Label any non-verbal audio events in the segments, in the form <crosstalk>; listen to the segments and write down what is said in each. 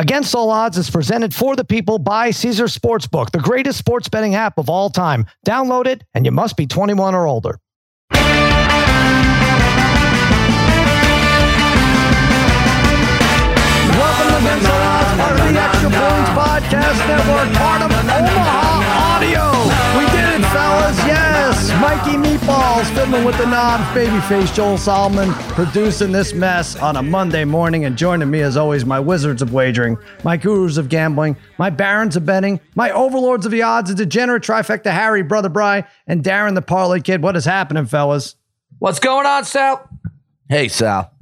Against All Odds is presented for the people by Caesar Sportsbook, the greatest sports betting app of all time. Download it, and you must be 21 or older. Welcome to part of the Extra Points Podcast Network, part of Omaha Audio. We did it, fellas. Yes. Mikey Meatballs fiddling with the knobs. Babyface Joel Solomon producing this mess on a Monday morning. And joining me, as always, my wizards of wagering, my gurus of gambling, my barons of betting, my overlords of the odds, a degenerate trifecta Harry, Brother Bry, and Darren the Parlay Kid. What is happening, fellas? What's going on, Sal? Hey, Sal.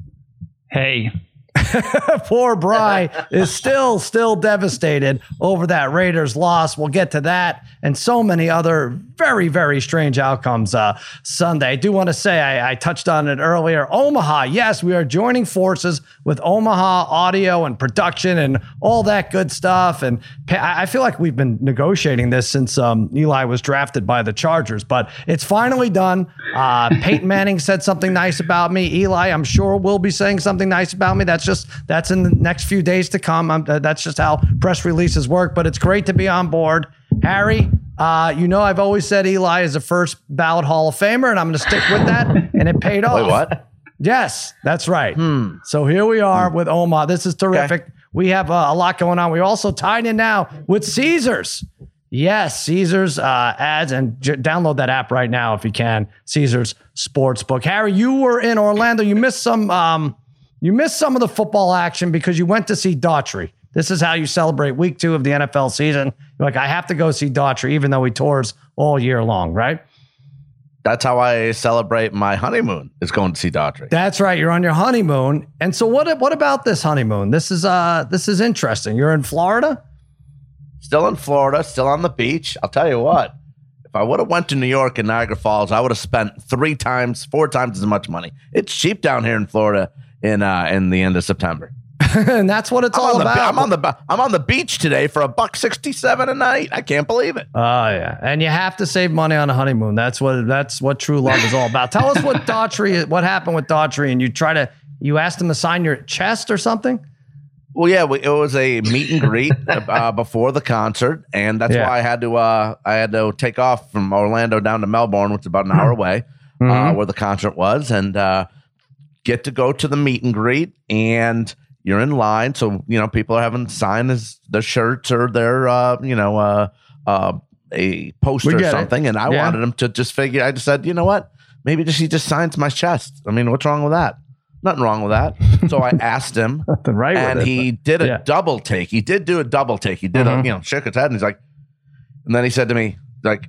Hey, <laughs> Poor Bry is still, still devastated over that Raiders loss. We'll get to that and so many other very, very strange outcomes uh, Sunday. I do want to say, I, I touched on it earlier. Omaha, yes, we are joining forces with Omaha audio and production and all that good stuff. And I feel like we've been negotiating this since um, Eli was drafted by the Chargers, but it's finally done. Uh, Peyton <laughs> Manning said something nice about me. Eli, I'm sure, will be saying something nice about me. That's just that's in the next few days to come. I'm, that's just how press releases work. But it's great to be on board, Harry. Uh, you know, I've always said Eli is a first ballot Hall of Famer, and I'm going to stick with that. And it paid <laughs> off. Wait, what? Yes, that's right. So here we are with Omaha. This is terrific. We have uh, a lot going on. We're also tied in now with Caesars. Yes, Caesars uh, ads and j- download that app right now if you can. Caesars Sportsbook. Harry, you were in Orlando. You missed some. Um, you missed some of the football action because you went to see Daughtry. This is how you celebrate week two of the NFL season. You're like, I have to go see Daughtry, even though he tours all year long, right? That's how I celebrate my honeymoon. Is going to see Daughtry. That's right. You're on your honeymoon. And so what what about this honeymoon? This is uh this is interesting. You're in Florida? Still in Florida, still on the beach. I'll tell you what. If I would have went to New York and Niagara Falls, I would have spent three times, four times as much money. It's cheap down here in Florida in uh in the end of September. <laughs> and that's what it's I'm all on, the, about. I'm on the I'm on the beach today for a buck sixty seven a night. I can't believe it. Oh yeah, and you have to save money on a honeymoon. That's what that's what true love is all about. Tell us what <laughs> Daughtry, what happened with Daughtry, and you try to you asked him to sign your chest or something. Well, yeah, we- it was a meet and greet <laughs> uh, before the concert, and that's Yeah. why I had to uh, I had to take off from Orlando down to Melbourne, which is about an hour away, uh, Mhm. where the concert was, and uh, get to go to the meet and greet, and you're in line, so you know people are having sign his their shirts or their uh, you know uh, uh, a poster or get it. something, and I Yeah. wanted him to just figure. I just said, you know what, maybe just he just signs my chest. I mean, what's wrong with that? Nothing wrong with that. So I <laughs> asked him Nothing right and with it, he did a yeah. double take. He did do a double take. He did Mhm. a you know shook his head and he's like, and then he said to me like,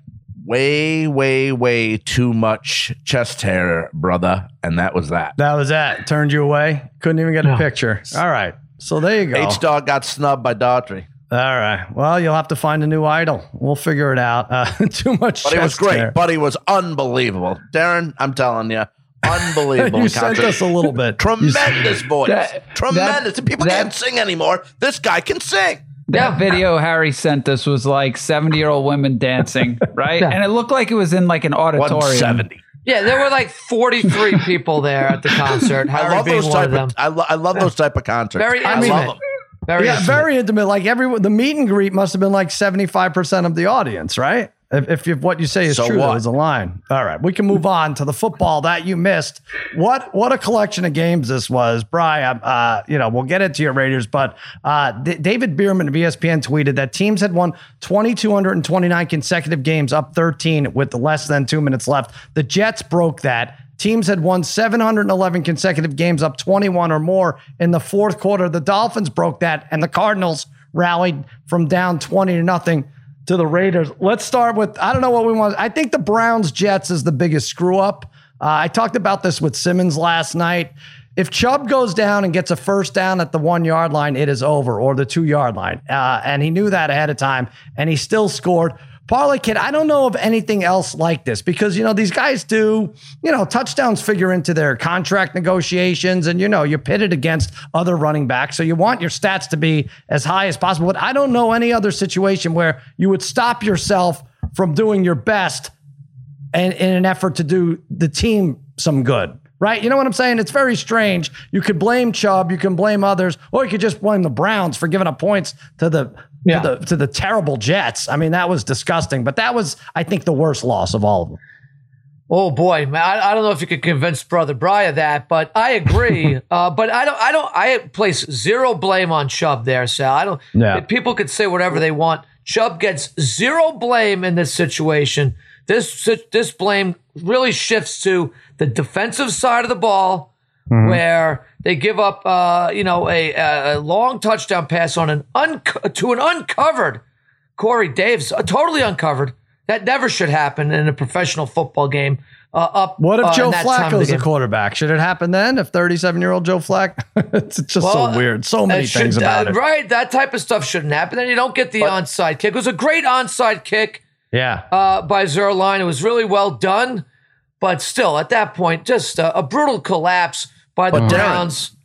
way way way too much chest hair, brother, and that was that. that was that. Turned you away. Couldn't even get a No. picture. All right. So there you go. H dog got snubbed by Daughtry, All right. Well, you'll have to find a new idol. We'll figure it out. Uh, <laughs> too much. but he was great. hair. But he was unbelievable, Darren. I'm telling <laughs> you, unbelievable. you sent us a little bit. Tremendous voice, That- tremendous. And people that- can't sing anymore. This guy can sing. That video Harry sent us was like 70 year old women dancing, <laughs> right? Yeah. And it looked like it was in like an auditorium. 170. Yeah, there were like 43 <laughs> people there at the concert. I love being those one type of them. of, I, lo- I love those type of concerts. Very I intimate. love them. Very yeah, intimate. very intimate. Like everyone, the meet and greet must have been like seventy five percent of the audience, right? If, if you, what you say is So true, that was a line. All right, we can move on to the football that you missed. What what a collection of games this was, Brian. Uh, you know, we'll get into your Raiders, but uh, D- David Bierman of ESPN tweeted that teams had won twenty two hundred and twenty nine consecutive games, up thirteen with less than two minutes left. The Jets broke that. Teams had won 711 consecutive games, up 21 or more in the fourth quarter. The Dolphins broke that, and the Cardinals rallied from down 20 to nothing to the Raiders. Let's start with I don't know what we want. I think the Browns Jets is the biggest screw up. Uh, I talked about this with Simmons last night. If Chubb goes down and gets a first down at the one yard line, it is over, or the two yard line. Uh, and he knew that ahead of time, and he still scored. Parlay Kid, I don't know of anything else like this because, you know, these guys do, you know, touchdowns figure into their contract negotiations and, you know, you're pitted against other running backs. So you want your stats to be as high as possible. But I don't know any other situation where you would stop yourself from doing your best and in an effort to do the team some good. Right? You know what I'm saying? It's very strange. You could blame Chubb, you can blame others, or you could just blame the Browns for giving up points to the Yeah. to the to the terrible Jets. I mean, that was disgusting. But that was, I think, the worst loss of all of them. Oh boy, man! I, I don't know if you could convince Brother Bry of that, but I agree. <laughs> uh, but I don't. I don't. I place zero blame on Chubb there, Sal. I don't. Yeah. People could say whatever they want. Chubb gets zero blame in this situation. This this blame really shifts to the defensive side of the ball, where they give up, uh, you know, a, a long touchdown pass on an unco- to an uncovered Corey Davis, uh, totally uncovered. That never should happen in a professional football game. Uh, up. What if uh, Joe in that time of Flacco's the game. quarterback? Should it happen then? If 37 year old Joe Flack? <laughs> it's just Well, so weird. So many should- things about uh, it. Right, that type of stuff shouldn't happen. Then you don't get the onside kick. It was a great onside kick Yeah. uh, by Zuerlein. It was really well done, but still, at that point, just uh, a brutal collapse by the But Darren- Browns.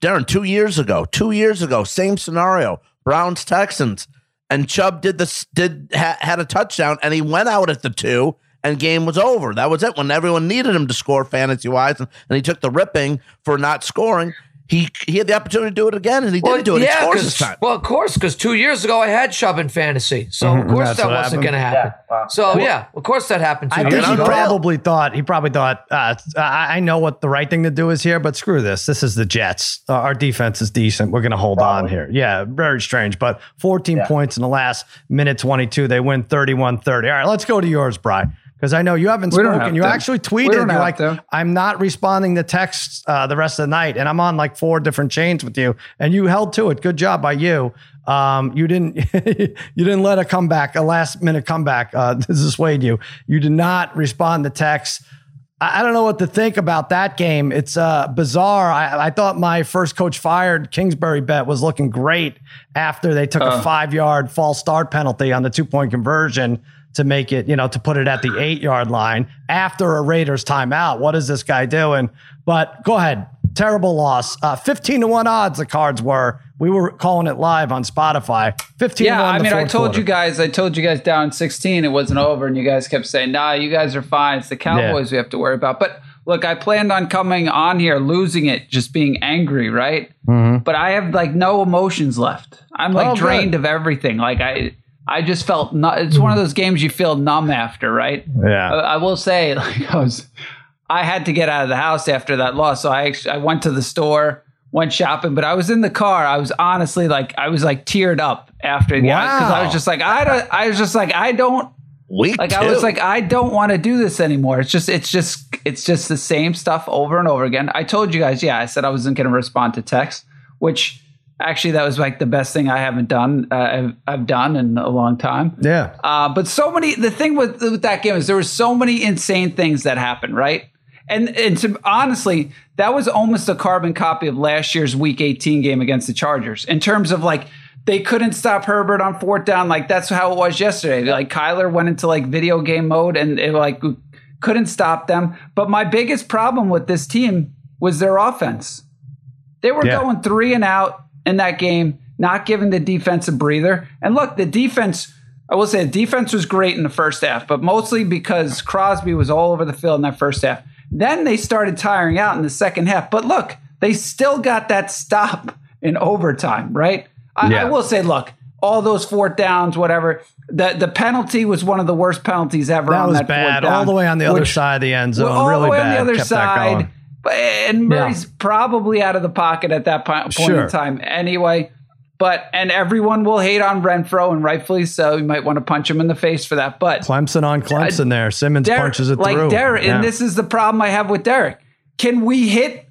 Darren, two years ago, two years ago, same scenario. Browns Texans, and Chubb did this did ha, had a touchdown, and he went out at the two, and game was over. That was it. When everyone needed him to score fantasy wise, and, and he took the ripping for not scoring. He he had the opportunity to do it again, and he didn't do it. he scores 'cause- this time. well, of course, because two years ago I had Chubb in fantasy, so of course That's that wasn't happened. going to happen. So yeah, of course that happened. Two I think he ago. probably thought he probably thought uh, I I know what the right thing to do is here, but screw this. This is the Jets. Uh, our defense is decent. We're going to hold on here. Yeah, very strange. But 14 points in the last minute 22. They win 31-30. All right, let's go to yours, Bry. Because I know you haven't We spoken. You to. actually tweeted. You're like, to. I'm not responding to texts uh, the rest of the night, and I'm on like four different chains with you, and you held to it. Good job by you. Um, you didn't <laughs> you didn't let a comeback, a last minute comeback, uh, <laughs> to dissuade you. You did not respond to texts. I, I don't know what to think about that game. It's uh, bizarre. I, I thought my first coach fired Kingsbury bet was looking great after they took a five yard false start penalty on the two point conversion to make it, you know, to put it at the eight yard line after a Raiders timeout. What is this guy doing? But go ahead. Terrible loss. Uh, 15 to 1 odds the cards were. We were calling it live on Spotify. 15 Yeah, to 1. I mean, I told quarter. you guys, I told you guys down 16, it wasn't over, and you guys kept saying, nah, you guys are fine. It's the Cowboys we have to worry about. But look, I planned on coming on here, losing it, just being angry, right? But I have like no emotions left. I'm like Mm-hmm. Oh, good. drained of everything. Like, I. I just felt nu- it's one of hmm. those games you feel numb after, right? Yeah. I, I will say, <laughs> like I was, I had to get out of the house after that loss, so I actually, I went to the store, went shopping, but I was in the car. I was honestly like I was like teared up after the because I was just like I don't, I was just like I don't Week like two. I was like I don't want to do this anymore. It's just it's just it's just the same stuff over and over again. I told you guys, yeah, I said I wasn't going to respond to text, which actually that was like the best thing I haven't done uh, I've, I've done in a long time. Yeah. Uh, but so many. The thing with, with that game is there were so many insane things that happened, right? And and to, honestly, that was almost a carbon copy of last year's Week 18 game against the Chargers in terms of like they couldn't stop Herbert on fourth down. Like that's how it was yesterday. Like Kyler went into like video game mode and it like couldn't stop them. But my biggest problem with this team was their offense. They were Yeah. going three and out in that game, not giving the defense a breather. And look, the defense, I will say the defense was great in the first half, but mostly because Crosby was all over the field in that first half. Then they started tiring out in the second half. But look, they still got that stop in overtime, right? I, Yeah. I will say, look, all those fourth downs, whatever. The the penalty was one of the worst penalties ever. That on was that bad. All the way on the other which- side of the end zone. all really the way bad. on the other Kept side. And Murray's probably out of the pocket at that point Sure. in time anyway. But and everyone will hate on Renfrow and rightfully so. You might want to punch him in the face for that. But Clemson on Clemson there. Simmons Derek- punches it like through. Derek, Yeah. and this is the problem I have with Derek. Can we hit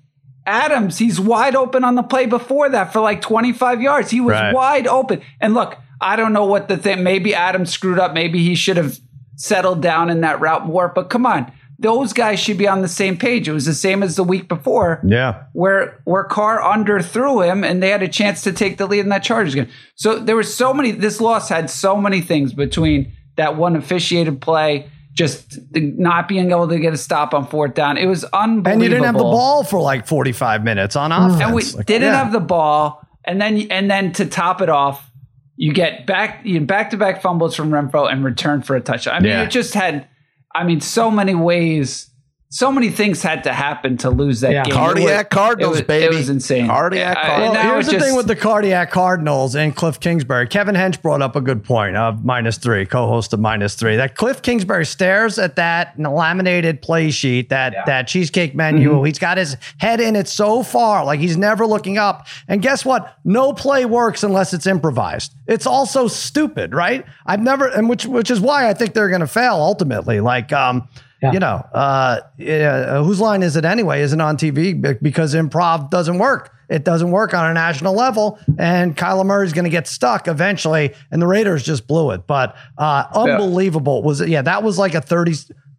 Adams? He's wide open on the play before that for like 25 yards. He was Right. wide open. And look, I don't know what the thing. Maybe Adams screwed up. Maybe he should have settled down in that route more. But come on, those guys should be on the same page. It was the same as the week before yeah. where where Carr underthrew him and they had a chance to take the lead in that Chargers game. So there were so many. This loss had so many things between that one officiated play, just not being able to get a stop on fourth down. It was unbelievable. And you didn't have the ball for like 45 minutes on mm. offense. and we Like, didn't yeah. have the ball. And then and then to top it off, you get back you back to back fumbles from Renfrow and return for a touchdown. I mean, Yeah. it just had. I mean, so many ways so many things had to happen to lose that Yeah. game. Cardiac it was, Cardinals, it was, baby. It was insane. Cardiac I- Cardinals. Well, here's the just- thing with the cardiac Cardinals and Cliff Kingsbury. Kevin Hench brought up a good point of minus three, co-host of minus three. That Cliff Kingsbury stares at that laminated play sheet, that that cheesecake menu. Mm-hmm. He's got his head in it so far, like he's never looking up. And guess what? No play works unless it's improvised. It's also stupid, right? I've never, and which which is why I think they're going to fail ultimately. Like, um, Yeah. you know, uh, yeah, whose line is it anyway? Isn't on TV because improv doesn't work. It doesn't work on a national level, and Kyler Murray's going to get stuck eventually. And the Raiders just blew it, but uh, unbelievable was it? Yeah, that was like a 30,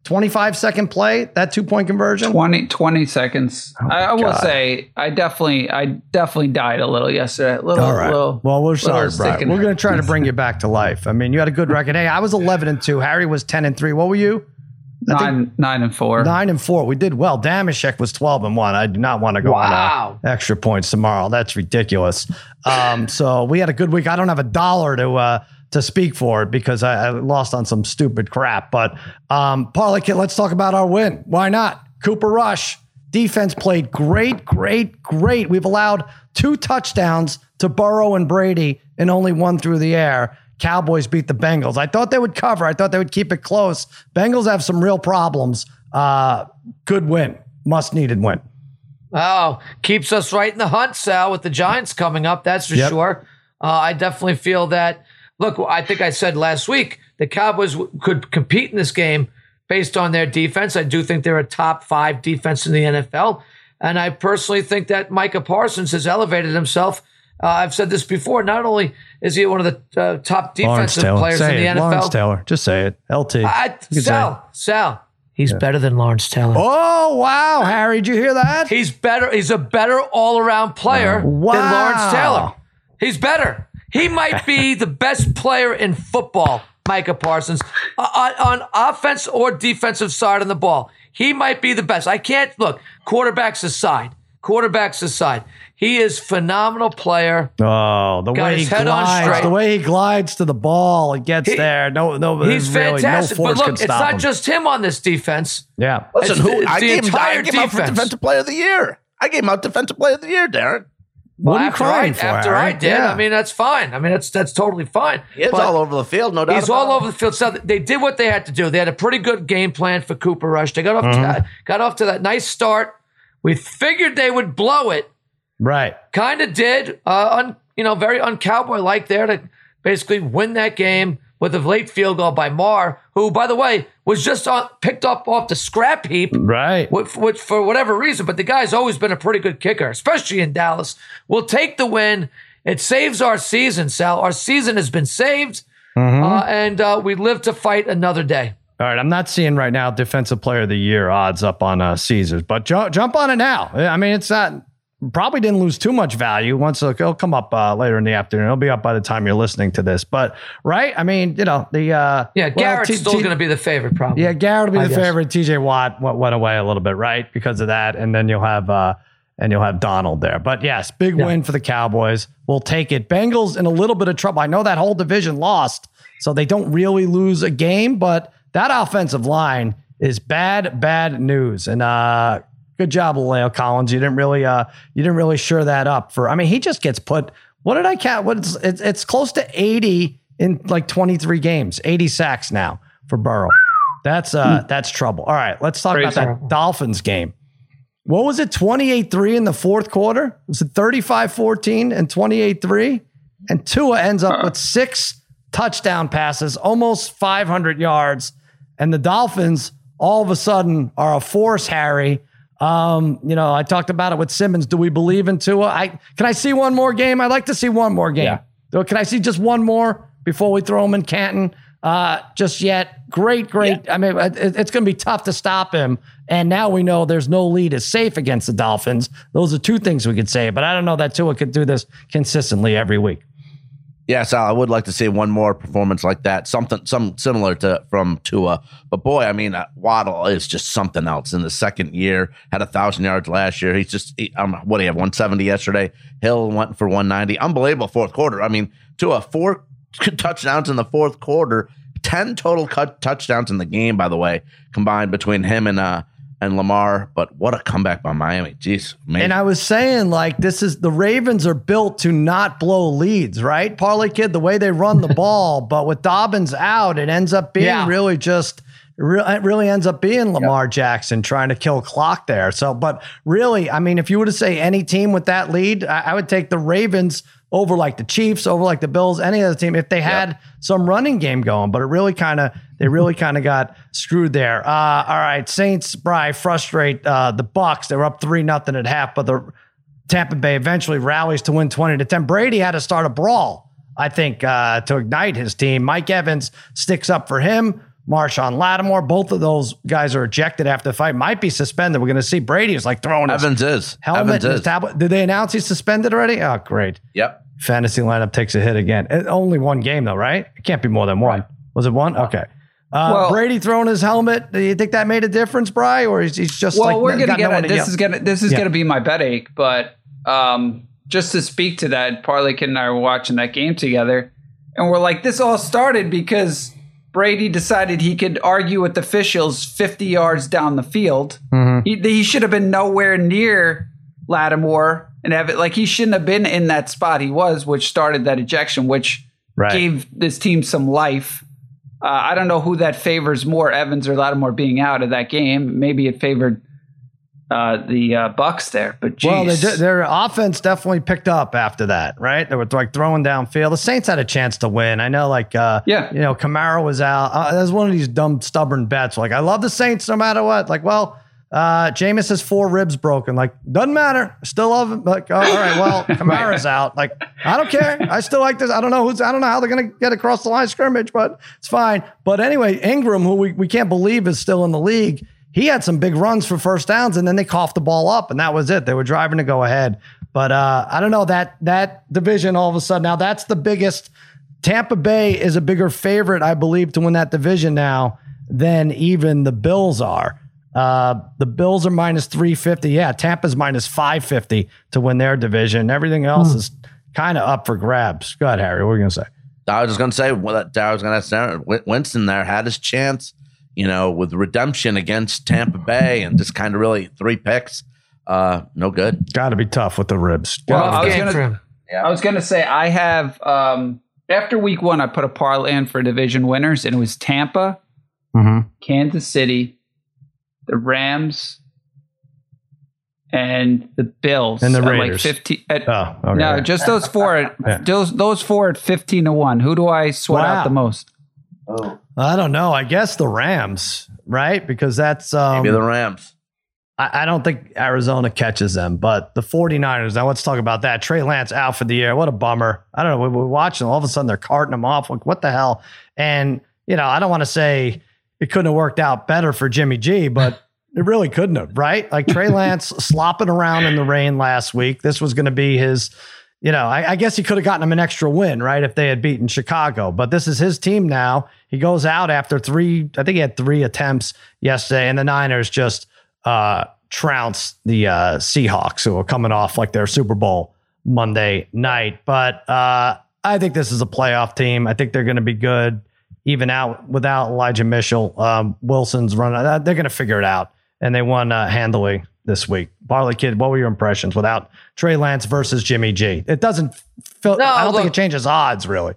25 second play. That two point conversion. 20, 20 seconds. I, I will say, I definitely, I definitely died a little yesterday. A little, All right. little well, we're sorry, Brian. We're going to try to bring you back to life. I mean, you had a good record. Hey, I was eleven and two. Harry was ten and three. What were you? Nine, nine and four. Nine and four. We did well. Damashek was twelve and one. I do not want to go Wow. on extra points tomorrow. That's ridiculous. Um, so we had a good week. I don't have a dollar to uh, to speak for it because I, I lost on some stupid crap. But um, Parlay Kid, let's talk about our win. Why not? Cooper Rush defense played great, great, great. We've allowed two touchdowns to Burrow and Brady and only one through the air. Cowboys beat the Bengals. I thought they would cover. I thought they would keep it close. Bengals have some real problems. Uh, good win, must needed win. Oh, keeps us right in the hunt, Sal, with the Giants coming up. That's for Yep. sure. Uh, I definitely feel that. Look, I think I said last week the Cowboys w- could compete in this game based on their defense. I do think they're a top five defense in the NFL. And I personally think that Micah Parsons has elevated himself. Uh, I've said this before. Not only is he one of the uh, top defensive players say in the it. NFL, Lawrence Taylor. Just say it. LT. I, You can say it. Sal, Sal, he's better than Lawrence Taylor. Oh, wow, Harry. Did you hear that? He's better. He's a better all around player Wow. than Lawrence Taylor. He's better. He might be <laughs> the best player in football, Micah Parsons, uh, on, on offense or defensive side of the ball. He might be the best. I can't look quarterbacks aside. Quarterbacks aside, he is phenomenal player. Oh, the Got way he head glides, straight. the way he glides to the ball, it gets He- there. No, no, He's really, fantastic. No but look, it's not him. just him on this defense. yeah. Listen, It's who it's I the gave him, I gave him out for defensive player of the year. I gave him out defensive player of the year, Darren. What are you after crying I, for, after I did, Yeah. I mean that's fine. I mean that's that's totally fine. He is But- all over the field, no doubt. He's about all it. over the field. So they did what they had to do. They had a pretty good game plan for Cooper Rush. They got off Mm-hmm. to, got off to that nice start. We figured they would blow it. Right. Kind of did. Uh, un, you know, very uncowboy like there to basically win that game with a late field goal by Maher, who, by the way, was just on, picked up off the scrap heap. Right. Which, which, for whatever reason, but the guy's always been a pretty good kicker, especially in Dallas. We'll take the win. It saves our season, Sal. Our season has been saved, Mm-hmm. uh, and uh, we live to fight another day. All right, I'm not seeing right now defensive player of the year odds up on uh, Caesars, but ju- jump on it now. I mean, it's not probably didn't lose too much value. Once it'll, it'll come up uh, later in the afternoon, it'll be up by the time you're listening to this. But right, I mean, you know the uh, Yeah, well, Garrett's T- still T- going to be the favorite, probably. Yeah, Garrett will be I the guess. favorite. TJ Watt went, went away a little bit, right, because of that, and then you'll have uh, and you'll have Donald there. But yes, big win for the Cowboys. We'll take it. Bengals in a little bit of trouble. I know that whole division lost, so they don't really lose a game, but that offensive line is bad, bad news. And uh, good job, La'el Collins. You didn't really uh, you didn't really sure that up for. I mean, he just gets put. What did I count? What it's, it's it's close to eighty in like twenty three games, eighty sacks now for Burrow. That's uh that's trouble. All right, let's talk about that Dolphins game. What was it? 28-3 in the fourth quarter? Was it 35-14 and 28-3? And Tua ends up with six touchdown passes, almost 500 yards. And the Dolphins all of a sudden are a force, Harry. Um, you know, I talked about it with Simmons. Do we believe in Tua? I can I see one more game? I'd like to see one more game. So Can I see just one more before we throw him in Canton? Uh, just yet. Great, great. I mean, it, it's going to be tough to stop him. And now we know there's no lead is safe against the Dolphins. Those are two things we could say. But I don't know that Tua could do this consistently every week. Yes, Al, I would like to see one more performance like that, something, some similar to from Tua. But boy, I mean, uh, Waddle is just something else. In the second year, had a thousand yards last year. He's just, he, um, what do you have? One seventy yesterday. Hill went for one ninety. Unbelievable fourth quarter. I mean, Tua four <laughs> touchdowns in the fourth quarter, ten total cut touchdowns in the game. By the way, combined between him and uh and Lamar, but what a comeback by Miami. Jeez. Man. And I was saying, like, this is the Ravens are built to not blow leads, right? Parlay Kid, the way they run the <laughs> ball, but with Dobbins out, it ends up being Yeah. really just. It really ends up being Lamar Jackson trying to kill clock there. So, but really, I mean, if you were to say any team with that lead, I, I would take the Ravens over like the Chiefs, over like the Bills, any other team if they had some running game going. But it really kind of, they really kind of got screwed there. Uh, all right, Saints, Bry frustrate uh, the Bucks. They were up three nothing at half, but the Tampa Bay eventually rallies to win 20 to 10. Brady had to start a brawl, I think, uh, to ignite his team. Mike Evans sticks up for him. Marshon Lattimore, both of those guys are ejected after the fight. Might be suspended. We're going to see Brady is like throwing his Evans is. helmet, Evans his is. tablet. Did they announce he's suspended already? Oh, great. Yep. Fantasy lineup takes a hit again. It- only one game though, right? It can't be more than one. Was it one? Okay. Uh, Well- Brady throwing his helmet. Do you think that made a difference, Bry, or is he's just Well, like we're gonna no get one it. This yell? is gonna this is Yeah. gonna be my bed ache. But um, just to speak to that, Parlay Kid and I were watching that game together, and we're like, this all started because Brady decided he could argue with officials 50 yards down the field. Mm-hmm. He, he should have been nowhere near Lattimore and have it like he shouldn't have been in that spot he was, which started that ejection, which Right. gave this team some life. Uh, I don't know who that favors more, Evans or Lattimore being out of that game. Maybe it favored uh, the uh, Bucks there, but geez. Well, they did, their offense definitely picked up after that, right? They were like throwing downfield. The Saints had a chance to win. I know, like, uh, Yeah. you know, Kamara was out. Uh, that was one of these dumb, stubborn bets. Like, I love the Saints no matter what. Like, well, uh, Jameis has four ribs broken. Like, doesn't matter. Still love him. Like, oh, all right, well, <laughs> Kamara's out. Like, I don't care. I still like this. I don't know who's. I don't know how they're gonna get across the line scrimmage, but it's fine. But anyway, Ingram, who we, we can't believe is still in the league, he had some big runs for first downs, and then they coughed the ball up, and that was it. They were driving to go ahead. But uh, I don't know that that division all of a sudden now that's the biggest. Tampa Bay is a bigger favorite, I believe, to win that division now than even the Bills are. Uh, the Bills are minus 350. Yeah, Tampa's minus 550 to win their division. Everything else is kind of up for grabs. Go ahead, Harry. What are you going to say? I was just going to say, well, that- I was going to say, Win- Winston there had his chance, you know, with redemption against Tampa Bay and just kind of really three picks. Uh, no good. Got to be tough with the ribs. Well, I was gonna- for him. I was going to say I have um, after week one, I put a parlay in for division winners, and it was Tampa, Mhm. Kansas City, the Rams, and the Bills. And the at like Raiders. fifteen. At, Oh, okay. No, just those four. At, <laughs> Yeah. Those those four at fifteen to one. Who do I sweat Wow. out the most? Oh. I don't know. I guess the Rams, right? Because that's um, Maybe the Rams. I, I don't think Arizona catches them, but the 49ers, now let's talk about that. Trey Lance out for the year. What a bummer. I don't know. We We're watching, all of a sudden they're carting him off. Like, what the hell? And, you know, I don't want to say it couldn't have worked out better for Jimmy G, but <laughs> it really couldn't have, right? Like Trey <laughs> Lance slopping around in the rain last week. This was going to be his, you know, I, I guess he could have gotten him an extra win, right? If they had beaten Chicago, but this is his team now. He goes out after three, I think he had three attempts yesterday, and the Niners just, uh, trounce the uh, Seahawks, who are coming off like their Super Bowl Monday night. But uh, I think this is a playoff team. I think they're going to be good, even out without Elijah Mitchell. Um, Wilson's running. uh, They're going to figure it out, and they won uh, handily this week. Parlay Kid, what were your impressions without Trey Lance versus Jimmy G? It doesn't feel. No, I don't think it changes odds really.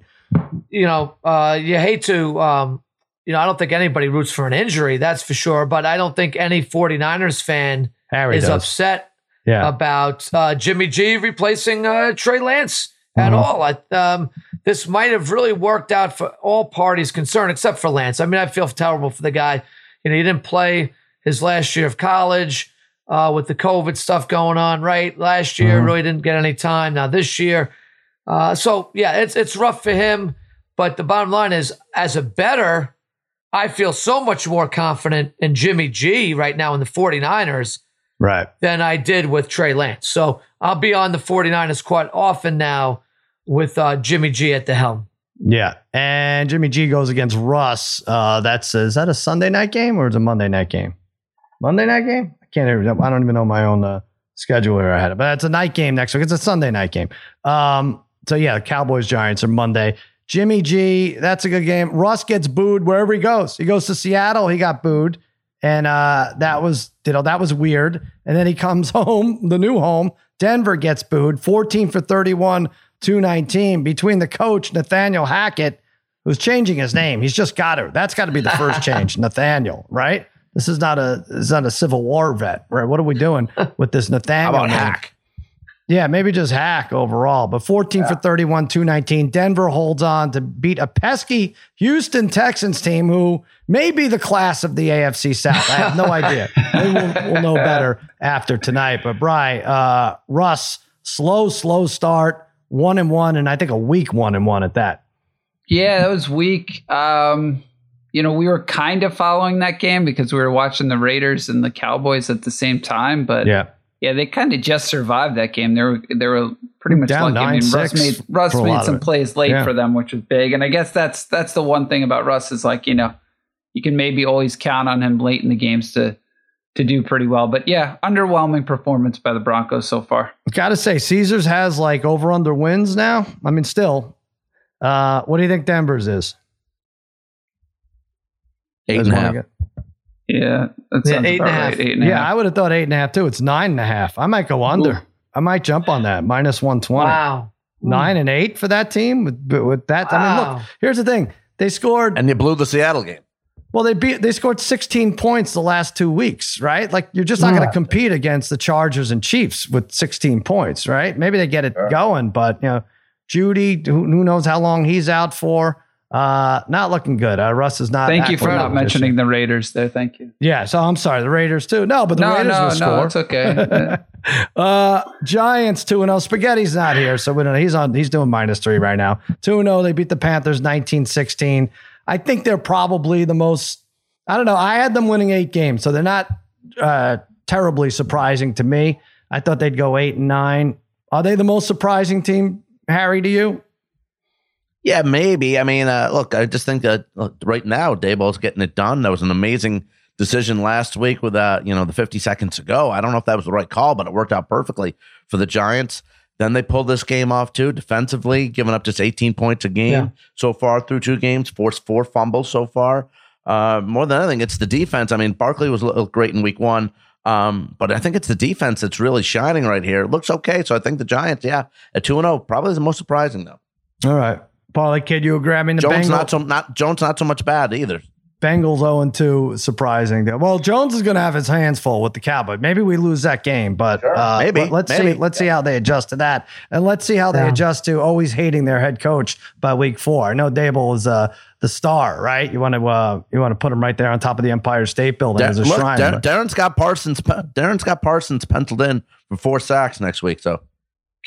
you know, uh, you hate to, um, you know, I don't think anybody roots for an injury, that's for sure. But I don't think any 49ers fan Harry is does. upset yeah. about uh, Jimmy G replacing uh, Trey Lance at Mhm. all. I, um, this might have really worked out for all parties concerned, except for Lance. I mean, I feel terrible for the guy. You know, he didn't play his last year of college uh, with the COVID stuff going on, right? Last year, Mhm. really didn't get any time. Now this year, uh, so yeah, it's it's rough for him. But the bottom line is, as a better, I feel so much more confident in Jimmy G right now in the 49ers right. than I did with Trey Lance. So I'll be on the 49ers quite often now with uh, Jimmy G at the helm. Yeah, and Jimmy G goes against Russ. Uh, that's is that a Sunday night game or is it a Monday night game? Monday night game? I can't. I don't even know my own uh, schedule where I had it, but it's a night game next week. It's a Sunday night game. Um, so yeah, Cowboys Giants are Monday. Jimmy G, that's a good game. Russ gets booed wherever he goes. He goes to Seattle, he got booed. and uh, that was you know that was weird. And then he comes <laughs> home, the new home. Denver gets booed, 14 for 31, 219 between the coach Nathaniel Hackett, who's changing his name. He's just got to. That's got to be the first change, <laughs> Nathaniel, right? This is not a this is not a Civil War vet, right? What are we doing with this <laughs> How Nathaniel? about name? hack? Yeah, maybe just hack overall. But 14 for 31, 219. Denver holds on to beat a pesky Houston Texans team who may be the class of the AFC South. I have no <laughs> idea. Maybe we'll, we'll know better after tonight. But Bry, uh, Russ, slow, slow start, one and one, and I think a weak one and one at that. Yeah, that was weak. Um, you know, we were kind of following that game because we were watching the Raiders and the Cowboys at the same time. But yeah, Yeah, they kind of just survived that game. They were they were pretty much Down lucky. I mean, Russ 9-6 made Russ for a lot made some plays late Yeah. for them, which was big. And I guess that's that's the one thing about Russ is like you know you can maybe always count on him late in the games to to do pretty well. But yeah, underwhelming performance by the Broncos so far. Got to say, Caesars has like over under wins now. I mean, still. Uh, what do you think Denver's is? Eight Guys and a wanna half. get- Yeah, that Yeah, sounds eight and about half. right. Eight and a Yeah, half. I would have thought eight and a half too. It's nine and a half. I might go under. I might jump on that minus one twenty. Wow. Nine and eight for that team with, with that. I mean, look. Here's the thing: they scored. And they blew the Seattle game. Well, they beat. They scored 16 points the last two weeks, right? Like you're just not going to compete against the Chargers and Chiefs with 16 points, right? Maybe they get it going, but you know, Jeudy, who, who knows how long he's out for? Uh, not looking good. Uh, Russ is not. Thank you for not mentioning the Raiders there. Thank you. Yeah, so I'm sorry, the Raiders too. No, but the no, Raiders no, will no, score. it's okay. <laughs> Uh, Giants two and zero. Spaghetti's not here, so we don't. He's on. He's doing minus three right now. Two and zero. They beat the Panthers 19-16. I think they're probably the most. I don't know. I had them winning eight games, so they're not uh, terribly surprising to me. I thought they'd go eight and nine. Are they the most surprising team, Harry? To you? Yeah, maybe. I mean, uh, look, I just think that look, right now Daboll's getting it done. That was an amazing decision last week with uh, you know, the 50 seconds to go. I don't know if that was the right call, but it worked out perfectly for the Giants. Then they pulled this game off too, defensively, giving up just 18 points a game Yeah. so far through two games, forced four fumbles so far. Uh, more than anything, it's the defense. I mean, Barkley was great in week one. Um, but I think it's the defense that's really shining right here. It looks okay. So I think the Giants, yeah, at 2 0, probably is the most surprising though. All right, Parlay Kid, you were grabbing the Jones Bengals. not so not Jones not so much bad either. Bengals 0 2, surprising. Well, Jones is going to have his hands full with the Cowboys. Maybe we lose that game, but uh, Maybe. Let, us see. Let's see how they adjust to that, and let's see how they adjust to always hating their head coach by week four. I know Daboll is uh, the star, right? You want to uh, you want to put him right there on top of the Empire State Building Dar- as a look, shrine. Dar- but- Darren's got Parsons. Darren's got Parsons penciled in for four sacks next week. So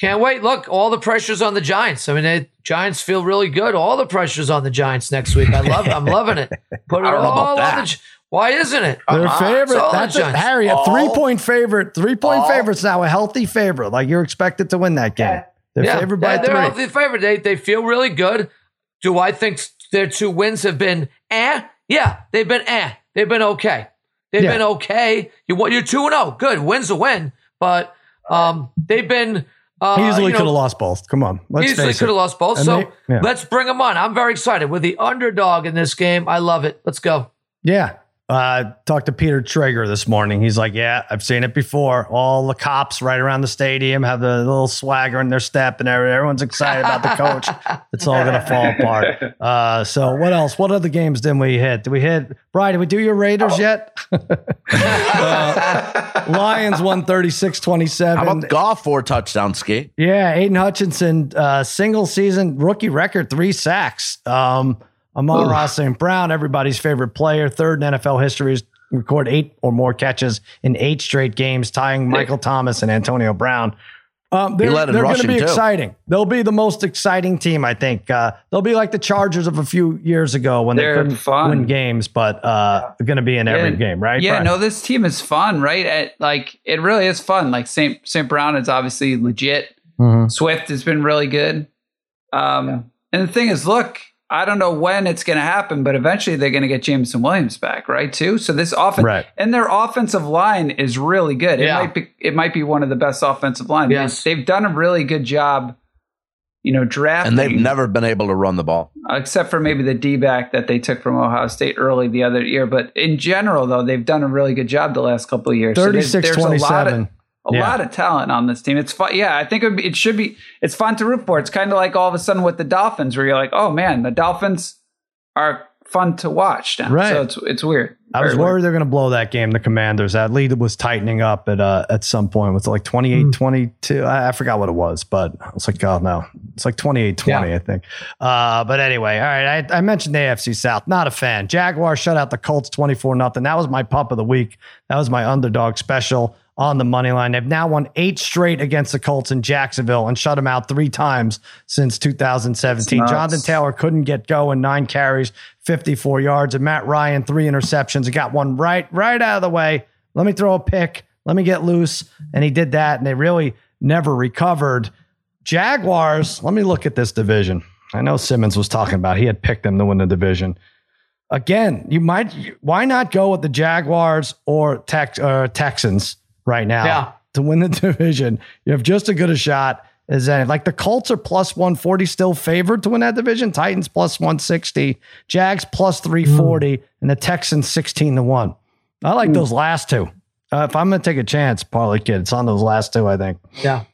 Can't wait. Look, all the pressure's on the Giants. I mean, the Giants feel really good. All the pressure's on the Giants next week. I love. I'm loving it. Put <laughs> it I don't know about all on that. the. Gi- Why isn't it? Their Uh-uh. favorite. It's the That's a, Harry, a Oh. three point favorite. Three point Oh. favorite's now a healthy favorite. Like you're expected to win that game. They're yeah, favored by they're, they're three. healthy favorite. They they feel really good. Do I think their two wins have been eh? Yeah, they've been eh. They've been okay. They've Yeah. been okay. You what? You're two and zero. Good. Wins a win, but um, they've been uh, Easily you know, could have lost both. Come on, let's easily could have lost both. And So they- yeah. let's bring them on. I'm very excited. We're the underdog in this game. I love it. Let's go. Yeah. Uh, talked to Peter Schrager this morning. He's like, Yeah, I've seen it before. All the cops right around the stadium have the little swagger in their step, and everyone's excited about the coach. <laughs> It's all going to fall apart. Uh, so, what else? What other games did we hit? Did we hit, Brian, did we do your Raiders yet? <laughs> Uh, Lions won 36 how 27. about Goff four touchdown ski? Yeah, Aidan Hutchinson, uh, single season rookie record, three sacks. Um, Amon-Ra St. Brown, everybody's favorite player, third in NFL history, to record eight or more catches in eight straight games, tying Michael Thomas and Antonio Brown. Um, they're they're going to be too. exciting. They'll be the most exciting team, I think. Uh, they'll be like the Chargers of a few years ago when They're they couldn't fun. win games, but uh, going to be in every Yeah. game, right? Yeah, Brian? no, this team is fun, right? It, like it really is fun. Like Saint Saint Brown is obviously legit. Mhm. Swift has been really good. Um, And the thing is, look, I don't know when it's going to happen, but eventually they're going to get Jameson Williams back, right? Too. So this offense Right. and their offensive line is really good. It Yeah. might be it might be one of the best offensive lines. Yes. They've done a really good job you know, drafting. And they've never been able to run the ball. except for maybe the D back that they took from Ohio State early the other year. But in general, though, they've done a really good job the last couple of years. So there's- 36 there's a lot of 27. A Yeah. lot of talent on this team. It's fun. Yeah, I think it, be, it should be. It's fun to root for. It's kind of like all of a sudden with the Dolphins, where you're like, oh man, the Dolphins are fun to watch now. Right. So it's it's weird. I was Very weird. worried they're going to blow that game. The Commanders. That lead was tightening up at uh, at some point. It like 28 22. I, I forgot what it was, but I was like, oh no, it's like 28 20, I think. Uh, but anyway, all right. I, I mentioned the AFC South. Not a fan. Jaguars shut out the Colts 24 nothing. That was my pup of the week. That was my underdog special on the money line. They've now won eight straight against the Colts in Jacksonville and shut them out three times since 2017. That's. Jonathan Taylor couldn't get going, nine carries, 54 yards, and Matt Ryan, three interceptions. He got one right, right out of the way. Let me throw a pick. Let me get loose. And he did that, and they really never recovered. Jaguars, let me look at this division. I know Simmons was talking about he had picked them to win the division. Again, you might why not go with the Jaguars or Tex, uh, Texans right now Yeah. to win the <laughs> division? You have just as good a shot as any. Like the Colts are plus 140 still favored to win that division. Titans plus 160, Jags plus 340, and the Texans 16 to 1. I like those last two. Uh, if I'm going to take a chance, Parlay Kid, it's on those last two, I think. Yeah.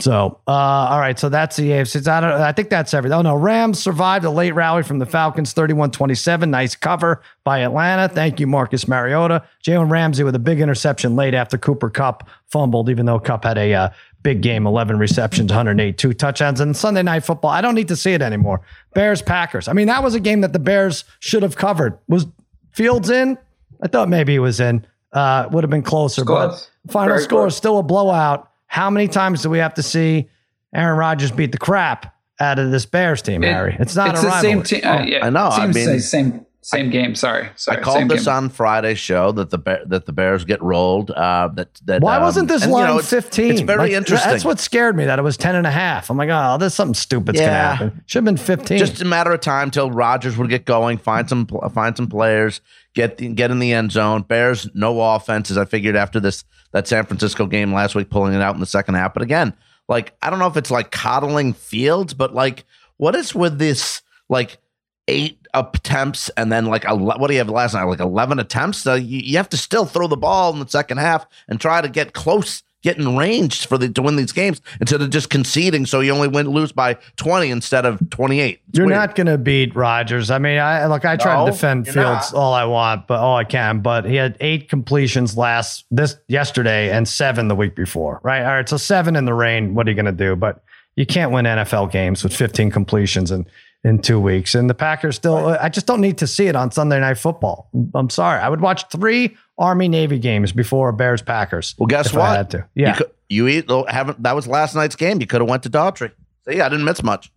So, uh, all right. So that's the AFC. I, don't, I think that's everything. Oh, no. Rams survived a late rally from the Falcons 31 27. Nice cover by Atlanta. Thank you, Marcus Mariota. Jalen Ramsey with a big interception late after Cooper Kupp fumbled, even though Kupp had a uh, big game 11 receptions, 108, two touchdowns. And Sunday night football, I don't need to see it anymore. Bears Packers. I mean, that was a game that the Bears should have covered. Was Fields in? I thought maybe he was in. Uh, would have been closer, Close. but final Very score close. is still a blowout. How many times do we have to see Aaron Rodgers beat the crap out of this Bears team, It- Harry? It's not It's a the rivalry. same team. Uh, yeah, I know, I Seems mean- the same same game. Sorry. Sorry. I called same this game. on Friday's show that the Bear, that the Bears get rolled. Uh, that that Why um, wasn't this and, you line know, it's- 15? It's very Like, interesting. That's what scared me that it was 10 and a half. I'm like, oh, there's something stupid's going to Yeah. happen. Should have been 15. just a matter of time till Rodgers would get going, find some find some players, get the, get in the end zone. Bears no offenses. I figured after this that San Francisco game last week, pulling it out in the second half. But again, like I don't know if it's like coddling Fields, but like what is with this like eight attempts and then like what do you have last night? Like eleven attempts. So you, you have to still throw the ball in the second half and try to get close. Get in range for the to win these games instead of just conceding, so you only win lose by twenty instead of twenty eight. You're not going to beat Rodgers. I mean, I look, I try No, to defend Fields not. all I want, but all I can. But he had eight completions last this yesterday and seven the week before. Right. All right. So seven in the rain. What are you going to do? But you can't win NFL games with 15 completions in in two weeks. And the Packers still. I just don't need to see it on Sunday Night Football. I'm sorry. I would watch three Army Navy games before Bears Packers. Well, guess what? I had to. Yeah. You, could, you eat, haven't. That was last night's game. You could have went to Daughtry. See, I didn't miss much.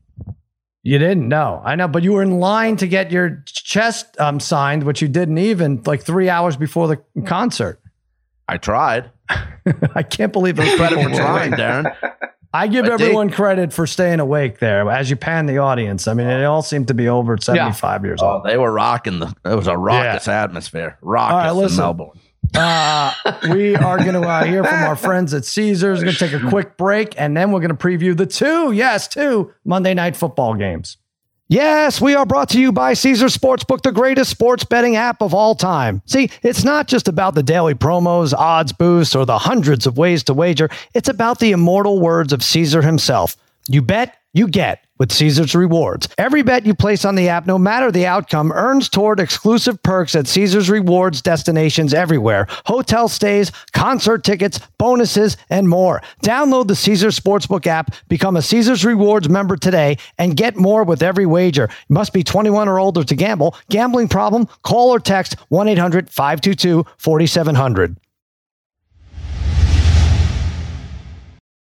You didn't know. I know, but you were in line to get your chest um, signed, which you didn't even like three hours before the concert. I tried. <laughs> I can't believe those Credit people were trying. Darren. <laughs> I give I everyone credit for staying awake there as you pan the audience. I mean, they all seem to be over 75 years Oh, old. they were rocking the. It was a raucous atmosphere. Raucous All right, in listen. Melbourne. Uh, we are going to uh, hear from our friends at Caesars. We're going to take a quick break, and then we're going to preview the two, yes, two Monday night football games. Yes, we are brought to you by Caesars Sportsbook, the greatest sports betting app of all time. See, it's not just about the daily promos, odds boosts, or the hundreds of ways to wager. It's about the immortal words of Caesar himself. You bet, you get with Caesar's Rewards. Every bet you place on the app, no matter the outcome, earns toward exclusive perks at Caesar's Rewards destinations everywhere hotel stays, concert tickets, bonuses, and more. Download the Caesars Sportsbook app, become a Caesar's Rewards member today, and get more with every wager. You must be 21 or older to gamble. Gambling problem? Call or text 1 800 522 4700.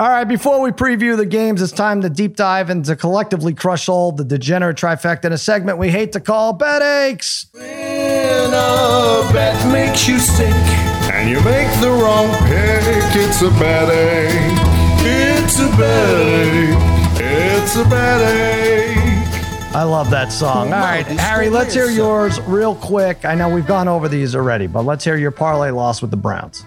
All right, before we preview the games, it's time to deep dive into collectively crush all the degenerate trifecta in a segment we hate to call Bet Aches. When a bet makes you sick and you make the wrong pick, it's a bad ache. It's a bad ache. It's a bad ache. I love that song. All right, Harry, let's hear yours real quick. I know we've gone over these already, but let's hear your parlay loss with the Browns.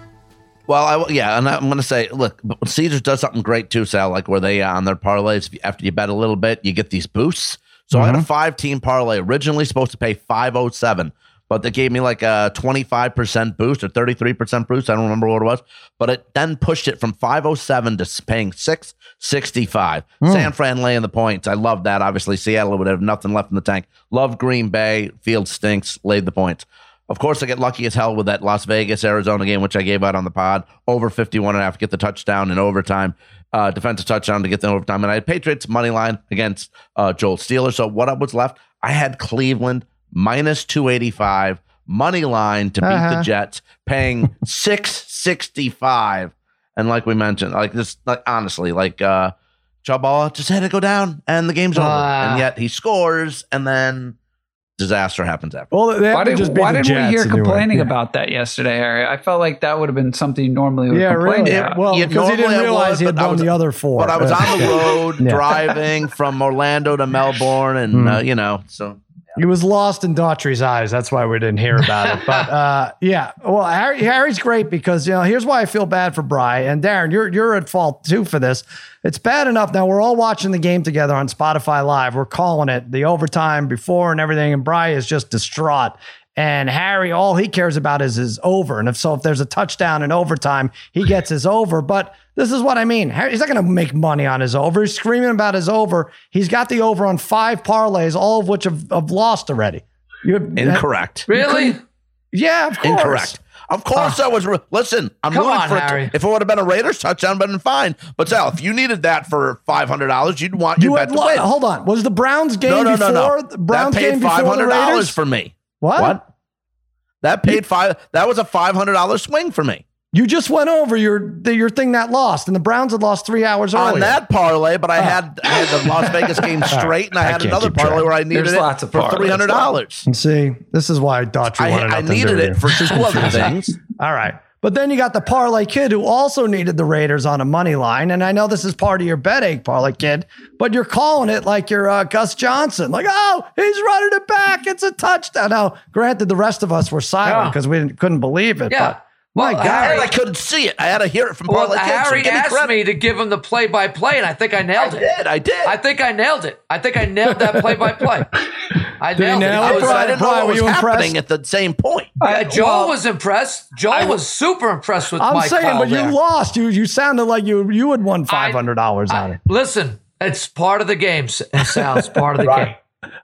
Well, I, yeah, and I'm going to say, look, Caesars does something great too, Sal. Like where they uh, on their parlays, if you- after you bet a little bit, you get these boosts. So I had a five team parlay originally supposed to pay 507, but they gave me like a 25% boost or 33% boost. I don't remember what it was, but it then pushed it from 507 to paying 665. San Fran laying the points. I love that. Obviously, Seattle would have nothing left in the tank. Love Green Bay. Field stinks. Laid the points. Of course, I get lucky as hell with that Las Vegas Arizona game, which I gave out on the pod. Over 51 and a half, to get the touchdown in overtime, uh, defensive touchdown to get the overtime. And I had Patriots money line against uh, Joel Steeler. So what was left? I had Cleveland minus 285, money line to beat Uh-huh. the Jets, paying <laughs> 665. And like we mentioned, like this, like honestly, like uh Chabala just had to go down and the game's over. Ah. And yet he scores and then disaster happens after. Well, they have Why, did, just beat why the didn't Jets we hear complaining Yeah. about that yesterday, Harry? I felt like that would have been something you normally would Yeah, complain really. about. Well, Yeah, because he didn't realize would, he had but I was- the other four. But I was on the <laughs> road Yeah. driving from Orlando to <laughs> Melbourne, and Hmm. uh, you know, so He was lost in Daughtry's eyes. That's why we didn't hear about it. But <laughs> uh, yeah, well, Harry, Harry's great because you know here's why I feel bad for Bry and Darren. You're you're at fault too for this. It's bad enough now. We're all watching the game together on Spotify Live. We're calling it the overtime before and everything, and Bry is just distraught. And Harry, all he cares about is his over. And if so, if there's a touchdown in overtime, he gets his over. But this is what I mean. He's not going to make money on his over. He's screaming about his over. He's got the over on five parlays, all of which have, have lost already. You have, incorrect. Really? Yeah, of course. Incorrect. Of course, I was. Re- Listen, I'm Come rooting on, for it. Harry. If it would have been a Raiders touchdown, been fine. But Sal, if you needed that for five hundred dollars, you'd want your You bet had to lo- win. hold on. Was the Browns game no, no, before no, no. the Browns that paid before five the hundred Raiders? dollars for me. what? What? That paid five. That was a five hundred dollar swing for me You just went over your the, your thing that lost, and the Browns had lost three hours earlier. on that parlay. But I had I had the Las Vegas game <laughs> straight, and I I had another keep track. parlay where I needed There's it lots of for three hundred dollars. And see, this is why Daughtry I, wanted I nothing to needed do with it you. for two other <laughs> things. All right. But then you got the parlay kid who also needed the Raiders on a money line. And I know this is part of your bet ache parlay kid, but you're calling it like you're uh, Gus Johnson. Like, oh, he's running it back. It's a touchdown. Now, granted, the rest of us were silent Yeah. because we didn't, couldn't believe it. Yeah. But my Well, God. And I couldn't see it. I had to hear it from Well, parlay kids. so Harry give asked credit. me to give him the play by play, and I think I I nailed it. did. I did. I think I nailed it. I think I nailed that play by play. I Did he nailed it. nail I it, was, I didn't know what was happening impressed? at the same point. uh, Joel well, was impressed. Joel was super impressed with I'm my saying, call but you lost. You you sounded like you you had won five hundred dollars on it. Listen, it's part of the game. It sounds part of the <laughs> game.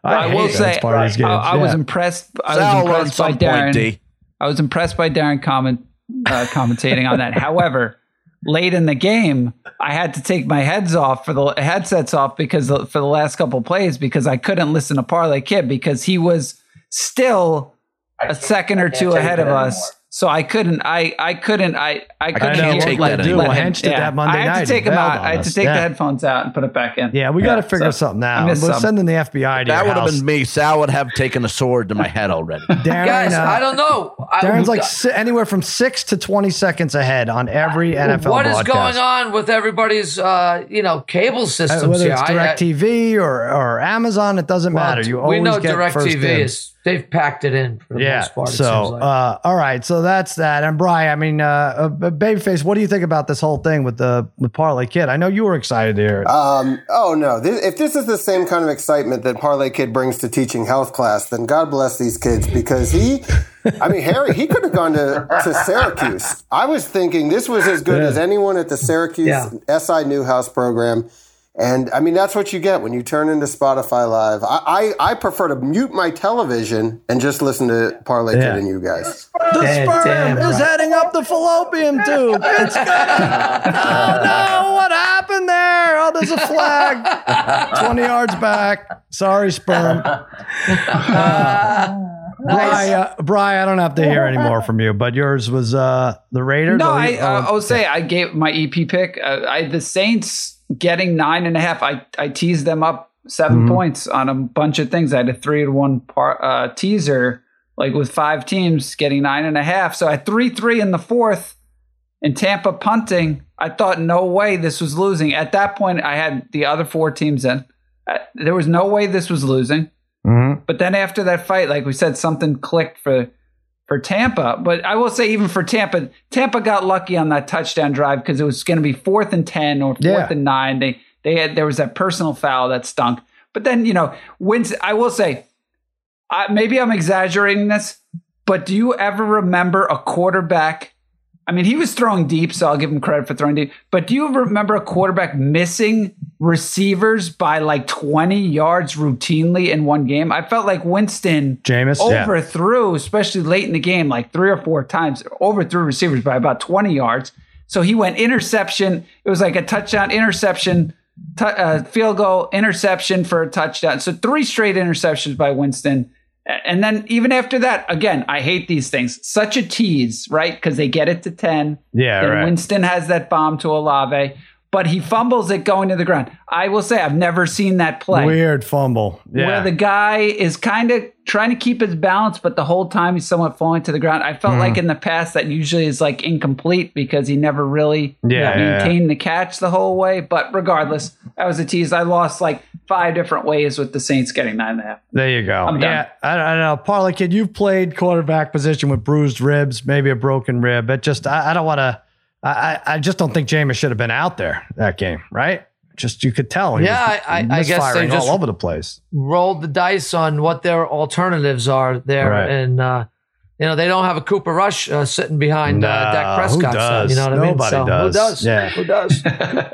I, hate will say, it's part of these I, games. Was impressed. I was impressed by Darren. D. I was impressed by Darren comment, uh, commentating on that. However, late in the game, I had to take my heads off for the headsets off because the, for the last couple plays because I couldn't listen to Parlay Kid because he was still a second or two ahead of us. So I couldn't. I I couldn't. I I couldn't know, what hear- we'll do. Well, Hench did that Monday I had night. to take He them out. I had to take Yeah. the headphones out and put it back in. Yeah, we got to figure so something I out. missed We're some. sending the FBI to That your would have been me. Sal would have taken a sword to my head already. <laughs> Darren, Guys, uh, I don't know. I- Darren's like si- anywhere from six to twenty seconds ahead on every NFL. what is broadcast. going on with everybody's, uh, you know, cable Uh, systems Whether here? it's I- I- DirecTV or, or Amazon, it doesn't well, matter. You we always know get first DirecTV in. is they've packed it in for the Yeah. most part. it So, seems like. uh, all right. So so that's that. And Brian, I mean, uh, uh, babyface, what do you think about this whole thing with the with Parlay Kid? I know you were excited to hear it. Um, oh no! This, if this is the same kind of excitement that Parlay Kid brings to teaching health class, then God bless these kids because he, I mean, Harry, he could have gone to, to Syracuse. I was thinking this was as good Yeah. as anyone at the Syracuse Yeah. SI Newhouse program. And I mean, that's what you get when you turn into Spotify Live. I, I, I prefer to mute my television and just listen to Parlay Yeah. Kid and you guys. the Damn, sperm damn, is right. heading up the fallopian tube. It's gonna. oh no! What happened there? Oh, there's a flag. Twenty yards back. Sorry, sperm. <laughs> Bri, uh, Bri, I don't have to hear any more from you, but yours was uh, the Raiders. No, Oh, I, you- uh, oh, I will say I gave my EP pick. Uh, I the Saints getting nine and a half. I I teased them up 7 Mm-hmm. points on a bunch of things. I had a three to one par, uh, teaser like with five teams getting nine and a half. So I had three three in the fourth. And Tampa punting, I thought no way this was losing. At that point, I had the other four teams in. Uh, There was no way this was losing. mhm. But then after that fight, like we said, something clicked for for Tampa. But I will say, even for Tampa, Tampa got lucky on that touchdown drive because it was going to be fourth and ten or fourth Yeah. and nine. They they had there was that personal foul that stunk. But then you know, Winston. I will say, I, maybe I'm exaggerating this, but do you ever remember a quarterback? I mean, he was throwing deep, so I'll give him credit for throwing deep. But do you remember a quarterback missing receivers by like 20 yards routinely in one game? I felt like Winston Jameis, yeah. overthrew, especially late in the game, like three or four times, overthrew receivers by about 20 yards. So he went interception. It was like a touchdown, interception, t- uh, field goal, interception for a touchdown. So three straight interceptions by Winston. And then even after that, again, I hate these things. Such a tease, right? Because they get it to 10. Yeah, Then right. Winston has that bomb to Olave, but he fumbles it going to the ground. I will say I've never seen that play Weird fumble. Yeah. where the guy is kind of trying to keep his balance, but the whole time he's somewhat falling to the ground. I Mm-hmm. felt like in the past that usually is like incomplete because he never really Yeah, yeah, yeah. maintained the catch the whole way. But regardless, that was a tease. I lost like five different ways with the Saints getting nine and a half. There you go. I'm done. yeah, I, I don't know. Parlay kid, you've played quarterback position with bruised ribs, maybe a broken rib. It just, I, I don't want to. I, I just don't think Jameis should have been out there that game, right? Just you could tell. Yeah, I- I- guess they just- all over the place. rolled the dice on what their alternatives are there, Right. and uh, you know they don't have a Cooper Rush uh, sitting behind uh, Nah, Dak who Prescott. so, does? you know what I mean? Nobody So, does. Who does? Yeah. <laughs> Who does?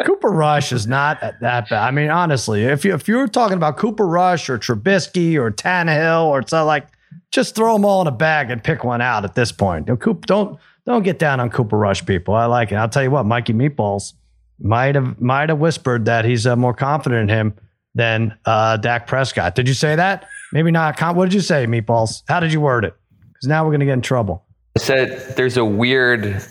Cooper Rush is not that bad. I mean, honestly, if you if you were talking about Cooper Rush or Trubisky or Tannehill or something like, just throw them all in a bag and pick one out at this point. You know, Coop, don't don't get down on Cooper Rush, people. I like it. I'll tell you what, Mikey Meatballs might have might have whispered that he's uh, more confident in him than uh, Dak Prescott. Did you say that? Maybe not. What did you say, Meatballs? How did you word it? Because now we're gonna get in trouble. I said there's a weird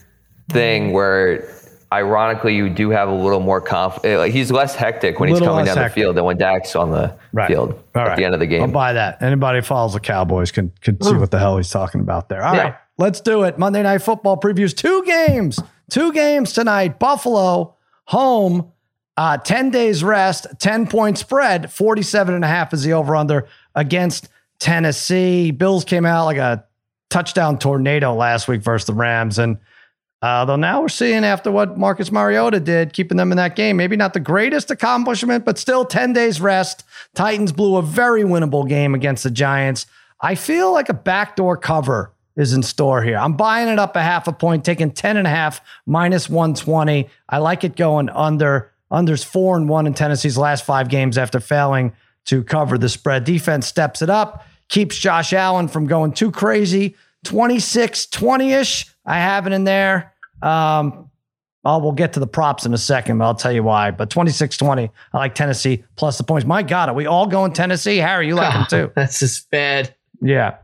thing where ironically you do have a little more confidence. Like he's less hectic when he's coming down hectic. the field than when Dak's on the Right. field All at right. the end of the game. I'll buy that. Anybody who follows the Cowboys can can see what the hell he's talking about there. All right, Yeah. Let's do it. Monday Night Football previews two games. Two games tonight. Buffalo home. Uh, 10 days rest, 10 point spread, 47 and a half is the over under against Tennessee. Bills came out like a touchdown tornado last week versus the Rams. And uh, though now we're seeing after what Marcus Mariota did, keeping them in that game, maybe not the greatest accomplishment, but still 10 days rest. Titans blew a very winnable game against the Giants. I feel like a backdoor cover is in store here. I'm buying it up a half a point, taking 10 and a half minus 120. I like it going under. Under's four and one in Tennessee's last five games after failing to cover the spread. Defense steps it up, keeps Josh Allen from going too crazy. 26 20 ish. I have it in there. Um, oh, we'll get to the props in a second, but I'll tell you why. But 26 20, I like Tennessee plus the points. My God, are we all going Tennessee? Harry, you like <laughs> them too. That's just bad. Yeah.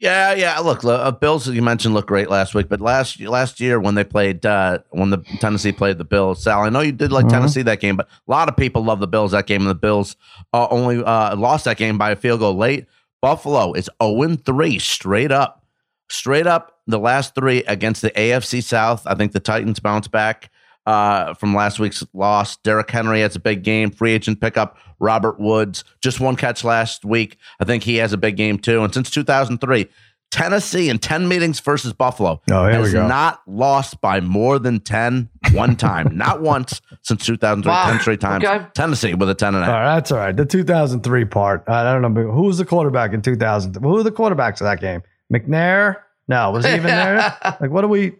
Yeah, yeah. Look, the uh, Bills you mentioned looked great last week, but last last year when they played uh, when the Tennessee played the Bills, Sal, I know you did like Mhm. Tennessee that game, but a lot of people love the Bills that game, and the Bills uh, only uh, lost that game by a field goal late. Buffalo is zero three straight up, straight up. The last three against the AFC South. I think the Titans bounce back uh, from last week's loss. Derrick Henry has a big game. Free agent pickup. Robert Woods just one catch last week. I think he has a big game too. And since 2003, Tennessee in 10 meetings versus Buffalo Oh, here we has not lost by more than 10 one time. <laughs> not once since 2003, Wow. 10 straight times. Okay. Tennessee with a 10 and a All half. right, that's all right. The 2003 part. I don't know. but Who was the quarterback in 2000? Who were the quarterbacks of that game? McNair? No, was he even there? <laughs> Like, what are we?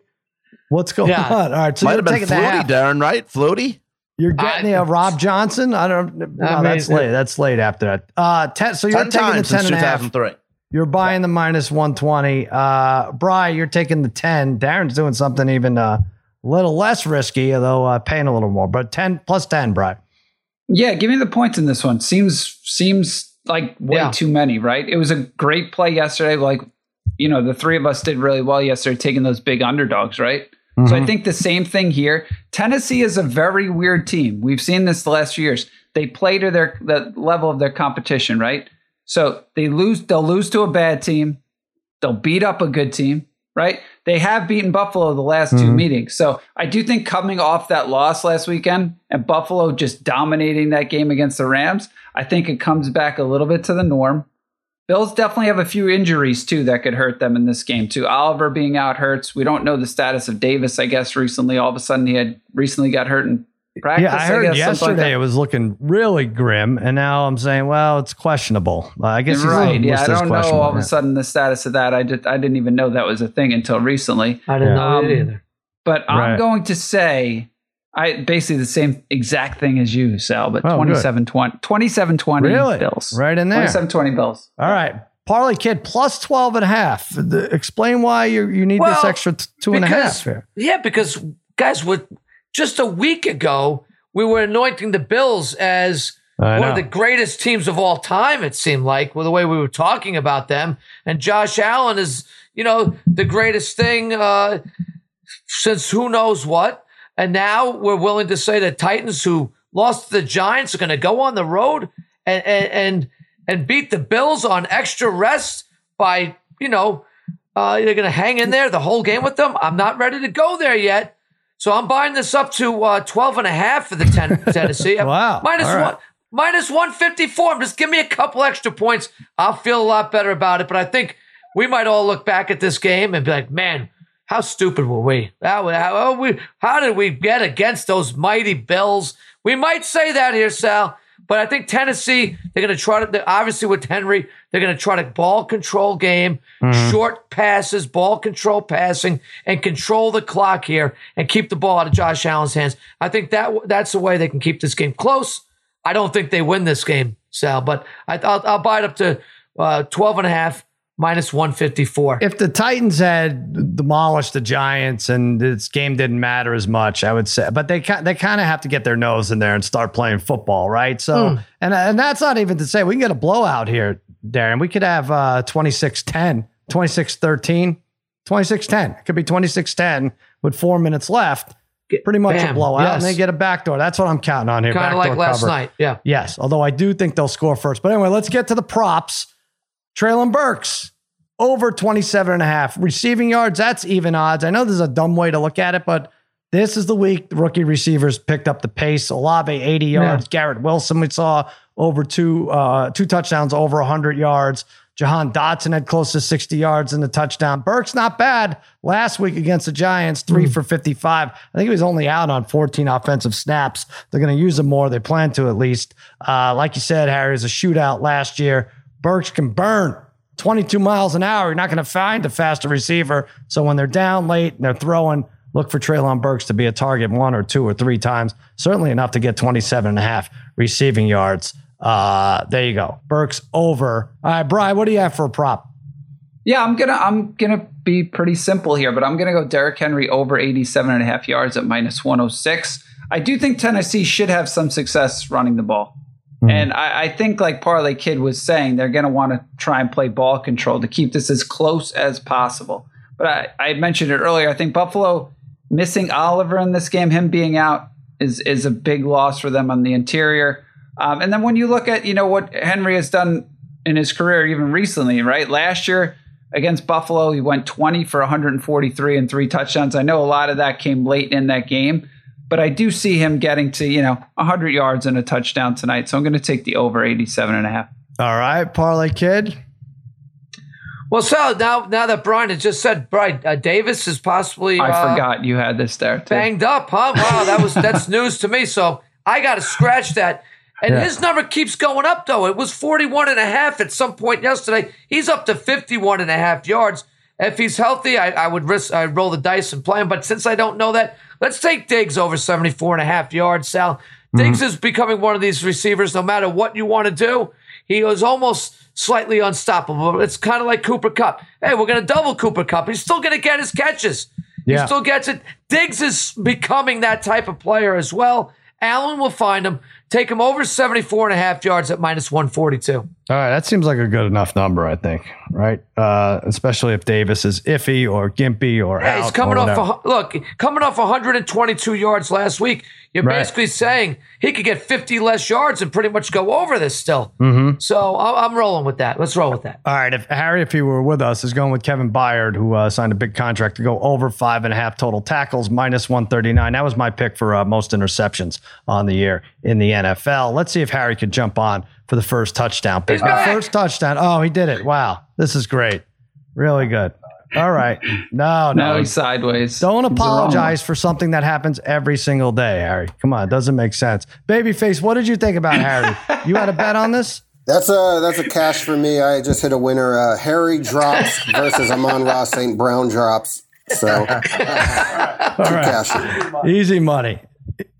What's going Yeah. on? All right, so Might you're have been taking the Darren, right? Flutie? You're getting I- the uh, Rob Johnson. I don't. No, I that's late. That's late after that. Uh, ten. So you're 10 taking the times ten since and a half. 2003. You're buying the minus 120. Uh, Bry, you're taking the 10. Darren's doing something even uh, a little less risky, although uh, paying a little more. But 10 plus 10, Bry. Yeah, give me the points in this one. Seems seems like way Yeah. too many, right? It was a great play yesterday. Like, you know, the three of us did really well yesterday, taking those big underdogs, right? So I mm-hmm. think the same thing here. Tennessee is a very weird team. We've seen this the last few years. They play to their the level of their competition, right? So they lose, they'll lose to a bad team. They'll beat up a good team, right? They have beaten Buffalo the last two mm-hmm. meetings. So I do think coming off that loss last weekend and Buffalo just dominating that game against the Rams, I think it comes back a little bit to the norm. Bills definitely have a few injuries too that could hurt them in this game too. Oliver being out hurts. We don't know the status of Davis. I guess recently, all of a sudden, he had recently got hurt in practice. Yeah, I heard guess, something like yesterday it was looking really grim, and now I'm saying, well, it's questionable. Uh, I guess he's right. Yeah, I don't know all of a sudden the status of that. I just I didn't even know that was a thing until recently. I didn't know Um, it either. But I'm going to say I basically the same exact thing as you, Sal, but Oh, good. 27 20 27 20 Really? Bills. Right in there. 27 20 Bills. All right. Parlay Kid plus 12 and a half. The- explain why you, you need this extra t- two and a half because- here. Yeah, because guys, with just a week ago, we were anointing the Bills as I one know. of the greatest teams of all time. It seemed like with the way we were talking about them, and Josh Allen is, you know, the greatest thing uh, since who knows what. And now we're willing to say that Titans, who lost to the Giants, are going to go on the road and and and, and beat the Bills on extra rest by, you know, uh, they're going to hang in there the whole game with them. I'm not ready to go there yet. So I'm buying this up to uh, 12 and a half for the ten, <laughs> Tennessee. Wow. Minus right. one. Minus 154. Just give me a couple extra points. I'll feel a lot better about it. But I think we might all look back at this game and be like, man, how stupid were we? How, how, we, how did we get against those mighty Bills? We might say that here, Sal. But I think Tennessee, they're going to try to, obviously with Henry, they're going to try to ball control game, short passes, ball control passing, and control the clock here and keep the ball out of Josh Allen's hands. I think that that's the way they can keep this game close. I don't think they win this game, Sal, but I, I'll, I'll buy it up to uh, 12 and a half minus 154. If the Titans had demolished the Giants and this game didn't matter as much, I would say, but they they kind of have to get their nose in there and start playing football, right? So, Hmm. and and that's not even to say we can get a blowout here, Darren. We could have uh 26-10, 26-13, 26-10. It could be 26-10 with 4 minutes left. Pretty much a blowout Yes. and they get a backdoor. That's what I'm counting on here. kind of like last cover. night. Yeah. Yes, although I do think they'll score first. But anyway, let's get to the props. Treylon Burks over 27 and a half. Receiving yards, that's even odds. I know this is a dumb way to look at it, but this is the week the rookie receivers picked up the pace. Olave 80 yards. Garrett Wilson we saw over two uh, two touchdowns over 100 yards. Jahan Dotson had close to 60 yards in the touchdown. Burks not bad last week against the Giants, three for 55. I think he was only out on 14 offensive snaps. They're going to use him more. They plan to at least. Uh, like you said, Harry, it was a shootout last year. Burks can burn 22 miles an hour. You're not going to find a faster receiver. So when they're down late and they're throwing, look for Treylon Burks to be a target one or two or three times. Certainly enough to get 27 and a half receiving yards. Uh, there you go. Burks over. All right, Brian, what do you have for a prop? Yeah, I'm gonna I'm gonna be pretty simple here, but I'm gonna go Derrick Henry over 87 and a half yards at minus 106. I do think Tennessee should have some success running the ball. And I, I think, like Parlay Kid was saying, they're going to want to try and play ball control to keep this as close as possible. But I, I mentioned it earlier. I think Buffalo missing Oliver in this game, him being out, is is a big loss for them on the interior. Um, and then when you look at you know what Henry has done in his career, even recently, right? Last year against Buffalo, he went 20 for 143 and three touchdowns. I know a lot of that came late in that game, but I do see him getting to you know 100 yards and a touchdown tonight. So I'm going to take the over 87 and a half. All right, Parlay Kid. Well, so now now that Brian has just said, Brian uh, Davis is possibly I uh, forgot you had this there too. banged up, huh? Wow, that was that's <laughs> news to me. So I got to scratch that. And Yeah. his number keeps going up, though. It was 41 and a half at some point yesterday. He's up to 51 and a half yards. If he's healthy, I, I would risk, I'd roll the dice and play him. But since I don't know that, let's take Diggs over 74 and a half yards, Sal. Diggs mm-hmm. is becoming one of these receivers, no matter what you want to do. He is almost slightly unstoppable. It's kind of like Cooper Kupp. Hey, we're going to double Cooper Kupp. He's still going to get his catches. Yeah. He still gets it. Diggs is becoming that type of player as well. Allen will find him. Take him over 74 and a half yards at minus 142. All right, that seems like a good enough number, I think. Right, uh, especially if Davis is iffy or gimpy or Yeah, out. he's coming or off. whatever. A, look, coming off 122 yards last week. You're Right. basically saying he could get 50 less yards and pretty much go over this still. Mm-hmm. So I- I'm rolling with that. Let's roll with that. All right, if Harry, if he were with us, is going with Kevin Byard, who uh, signed a big contract to go over five and a half total tackles, minus one thirty nine. That was my pick for uh, most interceptions on the year in the NFL. Let's see if Harry could jump on for the first touchdown pick. He's back. First touchdown. Oh, he did it! Wow, this is great, really good. All right, no, <laughs> now no, he's sideways. Don't He's the wrong apologize for something that happens every single day, Harry. Come on, it doesn't make sense. Babyface, what did you think about Harry? You had a bet on this? That's a that's a cash for me. I just hit a winner. Uh, Harry drops versus Amon-Ra St. Brown drops. So <laughs> cash. Easy money.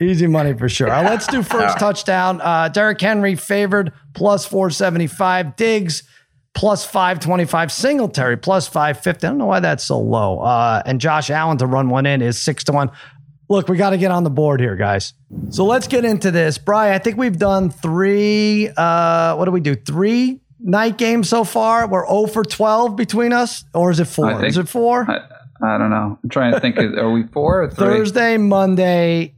Easy money for sure. Uh, let's do first <laughs> touchdown. Uh, Derrick Henry favored plus 475. Diggs plus 525. Singletary plus 550. I don't know why that's so low. Uh, and Josh Allen to run one in is six to one. Look, we got to get on the board here, guys. So let's get into this. Brian, I think we've done three. Uh, what do we do? Three night games so far. We're 0 for 12 between us, or is it four? Think- is it four? I, I don't know. I'm trying to think. Are we four or three? Thursday, Monday,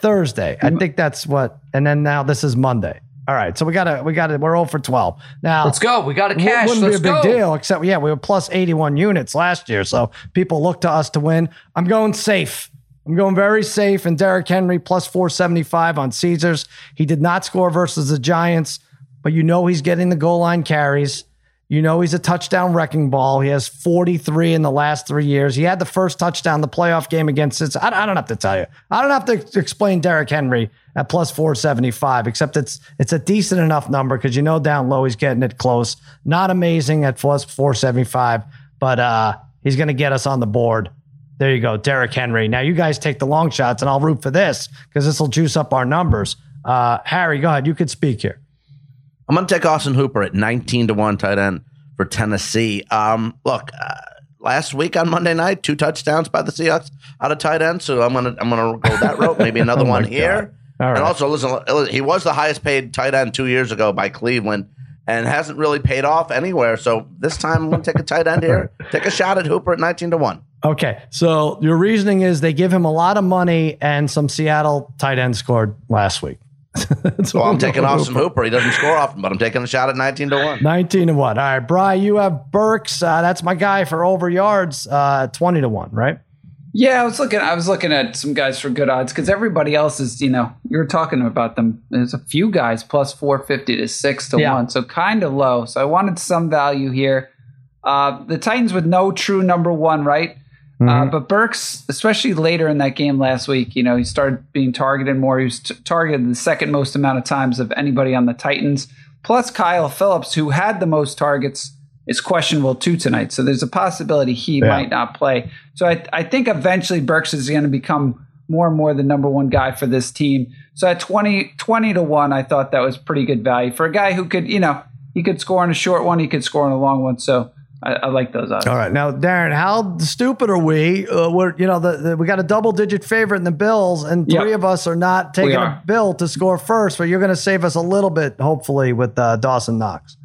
Thursday. I think that's what. And then now this is Monday. All right, so we gotta we gotta we're 0 for 12. Now Let's go. We got a it cash. wouldn't Let's be a big go. deal, except yeah, we were plus 81 units last year. So people look to us to win. I'm going safe. I'm going very safe. And Derrick Henry plus 475 on Caesars. He did not score versus the Giants, but you know he's getting the goal line carries. You know he's a touchdown wrecking ball. He has 43 in the last three years. He had the first touchdown the playoff game against it. I, don't have to tell you. I don't have to explain Derrick Henry at plus 475, except it's it's a decent enough number because you know down low he's getting it close. Not amazing at plus 475, but uh, he's going to get us on the board. There you go, Derrick Henry. Now you guys take the long shots, and I'll root for this because this will juice up our numbers. Uh, Harry, go ahead. You could speak here. I'm going to take Austin Hooper at 19 to 1 tight end for Tennessee. Um, look, uh, last week on Monday night, two touchdowns by the Seahawks out of tight end. So I'm going to I'm to go that route. <laughs> Maybe another Oh one here. All right. And also, listen, he was the highest paid tight end two years ago by Cleveland and hasn't really paid off anywhere. So this time I'm going to take a tight end here. <laughs> Take a shot at Hooper at 19 to 1. Okay, so your reasoning is they give him a lot of money, and some Seattle tight end scored last week. <laughs> That's So I'm taking going Austin for. Hooper. He doesn't score often, but I'm taking a shot at 19 to 1. 19 to 1. All right, Bry, you have Burks. Uh, that's my guy for over yards, uh, 20 to 1, right? Yeah, I was looking. I was looking at some guys for good odds because everybody else is. You know, you were talking about them. There's a few guys plus four fifty to six to Yeah. one, so kind of low. So I wanted some value here. Uh, the Titans with no true number one, right? Uh, but Burks, especially later in that game last week, you know, he started being targeted more. He was t- targeted the second most amount of times of anybody on the Titans. Plus Kyle Phillips, who had the most targets, is questionable too tonight. So there's a possibility he Yeah. might not play. So I, I think eventually Burks is going to become more and more the number one guy for this team. So at 20, 20 to 1, I thought that was pretty good value for a guy who could, you know, he could score on a short one, he could score on a long one. So I, I like those odds. All right, now Darren, how stupid are we? Uh, we're you know the, the, we got a double digit favorite in the Bills, and Yep. three of us are not taking a bill to score first. But you're going to save us a little bit, hopefully, with uh, Dawson Knox.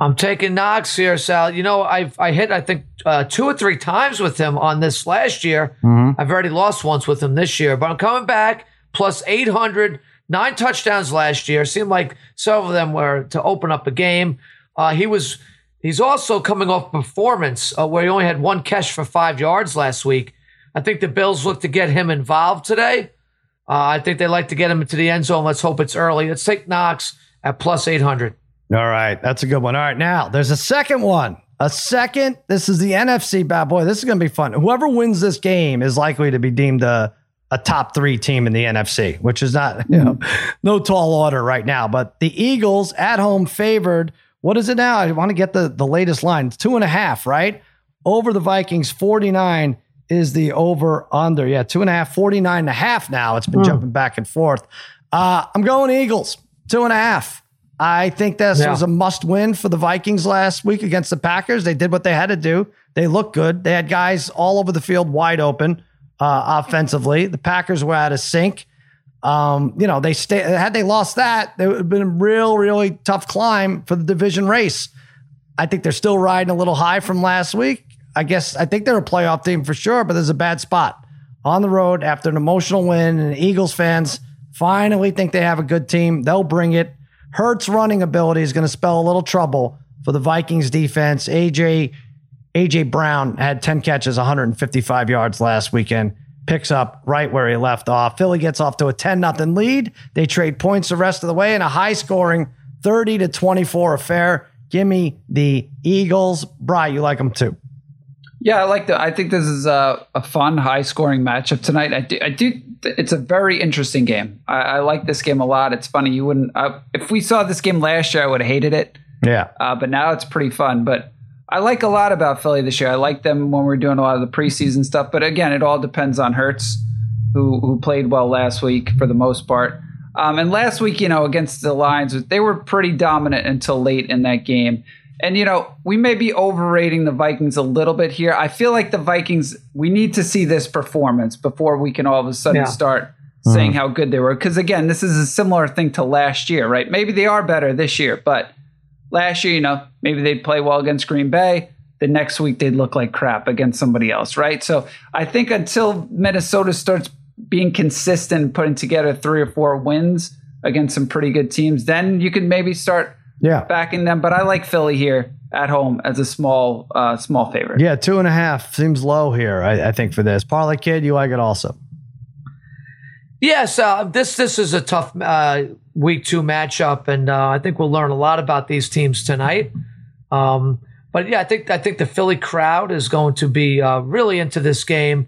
I'm taking Knox here, Sal. You know, I've I hit I think uh, two or three times with him on this last year. I've already lost once with him this year, but I'm coming back plus 800, nine touchdowns last year. Seemed like some of them were to open up a game. Uh, he was. He's also coming off performance uh, where he only had one catch for five yards last week. I think the Bills look to get him involved today. Uh, I think they like to get him into the end zone. Let's hope it's early. Let's take Knox at plus 800. All right, that's a good one. All right, now there's a second one. A second, this is the NFC bad boy. This is going to be fun. Whoever wins this game is likely to be deemed a, a top three team in the NFC, which is not, <laughs> you know, no tall order right now. But the Eagles at home favored. What is it now? I want to get the, the latest line. It's two and a half, right? Over the Vikings, 49 is the over under. Yeah, two and a half, 49 and a half now. It's been jumping back and forth. Uh, I'm going Eagles, two and a half. I think this Yeah. was a must win for the Vikings last week against the Packers. They did what they had to do. They looked good. They had guys all over the field wide open uh, offensively. The Packers were out of sync. Um, you know, they stay, had they lost that, it would have been a real, really tough climb for the division race. I think they're still riding a little high from last week. I guess I think they're a playoff team for sure, but there's a bad spot on the road after an emotional win. And Eagles fans finally think they have a good team. They'll bring it. Hurts running ability is going to spell a little trouble for the Vikings defense. AJ AJ Brown had 10 catches, 155 yards last weekend. Picks up right where he left off. Philly gets off to a 10 0 lead. They trade points the rest of the way in a high scoring 30 to 24 affair. Give me the Eagles. Bry, you like them too. Yeah, I like the. I think this is a, a fun, high scoring matchup tonight. I do. I do. It's a very interesting game. I, I like this game a lot. It's funny. You wouldn't. I, if we saw this game last year, I would have hated it. Yeah. Uh, but now it's pretty fun. But I like a lot about Philly this year. I like them when we're doing a lot of the preseason stuff. But again, it all depends on Hurts, who who played well last week for the most part. Um, and last week, you know, against the Lions, they were pretty dominant until late in that game. And you know, we may be overrating the Vikings a little bit here. I feel like the Vikings. We need to see this performance before we can all of a sudden Yeah. start saying how good they were. Because again, this is a similar thing to last year, right? Maybe they are better this year, but last year, you know, maybe they'd play well against Green Bay. The next week they'd look like crap against somebody else, right? So I think until Minnesota starts being consistent, putting together three or four wins against some pretty good teams, then you can maybe start Yeah. backing them. But I like Philly here at home as a small, uh, small favorite. Yeah, two and a half seems low here, I, I think, for this. Parlay Kid, you like it also. Yes, uh, this this is a tough uh, week two matchup, and uh, I think we'll learn a lot about these teams tonight. Um, but yeah, I think I think the Philly crowd is going to be uh, really into this game.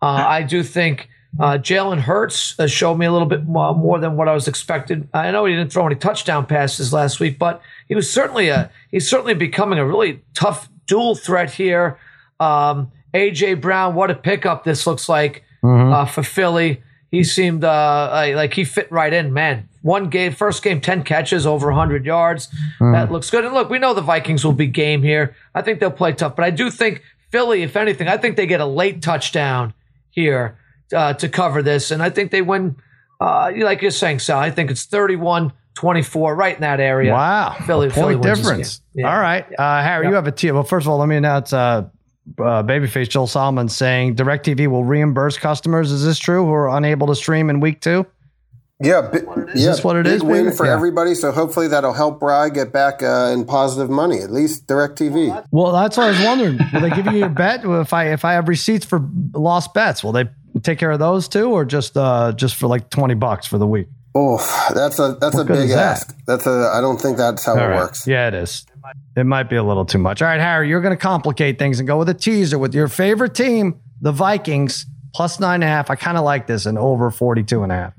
Uh, I do think uh, Jalen Hurts uh, showed me a little bit more, more than what I was expected. I know he didn't throw any touchdown passes last week, but he was certainly a he's certainly becoming a really tough dual threat here. Um, AJ Brown, what a pickup this looks like uh, for Philly. He seemed uh, like he fit right in, man. One game, first game, 10 catches, over 100 yards. That looks good. And look, we know the Vikings will be game here. I think they'll play tough, but I do think Philly, if anything, I think they get a late touchdown here uh, to cover this. And I think they win, uh, like you're saying, Sal, I think it's 31 24, right in that area. Wow. Philly, Philly point this difference. Yeah. All right. Uh, Harry, you have a team. Well, first of all, let me announce uh, uh, Babyface Joel Solomon saying DirecTV will reimburse customers. Is this true who are unable to stream in week two? Yeah, bi- yeah. this what it big is, win baby? for Yeah. everybody. So hopefully that'll help Bry get back uh, in positive money. At least Directv. Well, that's what I was wondering. Will they give you your bet if I if I have receipts for lost bets? Will they take care of those too, or just uh, just for like twenty bucks for the week? Oh, that's a that's a big is that? ask. That's a. I don't think that's how All it right. works. Yeah, it is. It might be a little too much. All right, Harry, you're going to complicate things and go with a teaser with your favorite team, the Vikings, plus nine and a half. I kind of like this and over 42 and a half.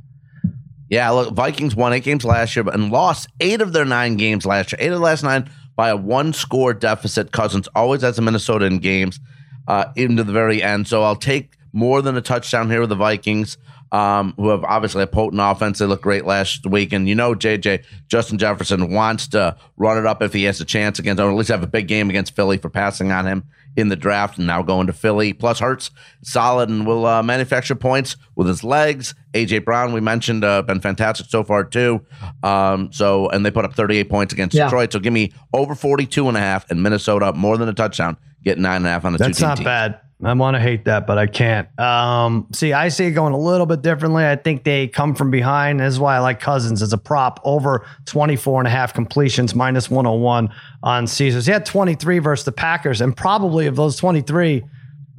Yeah, look, Vikings won eight games last year, and lost eight of their nine games last year. Eight of the last nine by a one score deficit. Cousins always has a Minnesota in games uh, into the very end. So I'll take more than a touchdown here with the Vikings, um, who have obviously a potent offense. They looked great last week. And you know, JJ, Justin Jefferson wants to run it up if he has a chance against, or at least have a big game against Philly for passing on him in the draft and now going to Philly. Plus, Hurts solid and will uh, manufacture points with his legs. AJ Brown, we mentioned, uh, been fantastic so far too. Um, so, and they put up 38 points against Yeah. Detroit. So, give me over 42 and a half and Minnesota more than a touchdown. Get nine and a half on the That's two-team not team. bad. I want to hate that, but I can't. Um, see, I see it going a little bit differently. I think they come from behind. This is why I like Cousins as a prop over 24 and a half completions, minus 101 on Caesars. He had 23 versus the Packers, and probably of those 23,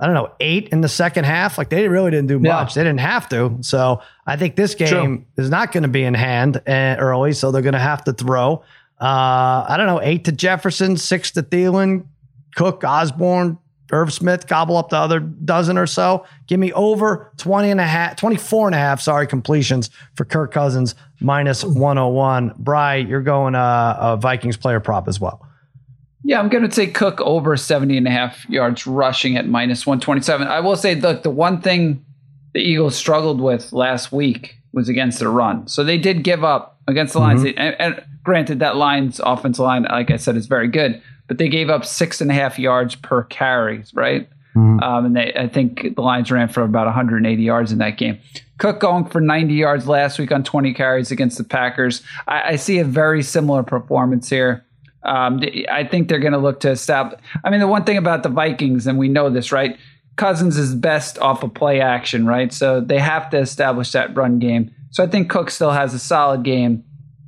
I don't know, eight in the second half. Like they really didn't do Yeah. much. They didn't have to. So I think this game is not going to be in hand uh, early. So they're going to have to throw. Uh, I don't know, eight to Jefferson, six to Thielen. Cook, Osborne, Irv Smith gobble up the other dozen or so. Give me over 20 and a half, 24 and a half, sorry, completions for Kirk Cousins minus 101. Bry, you're going uh, a Vikings player prop as well. Yeah, I'm going to take Cook over 70 and a half yards rushing at minus 127. I will say, look, the one thing the Eagles struggled with last week was against the run. So they did give up against the Lions. Mm-hmm. And, and granted, that Lions offensive line, like I said, is very good, but they gave up six and a half yards per carries, right? Mm-hmm. Um, and they, I think the Lions ran for about 180 yards in that game. Cook going for 90 yards last week on 20 carries against the Packers. I, I see a very similar performance here. Um, I think they're going to look to establish. I mean, the one thing about the Vikings, and we know this, right? Cousins is best off of play action, right? So they have to establish that run game. So I think Cook still has a solid game.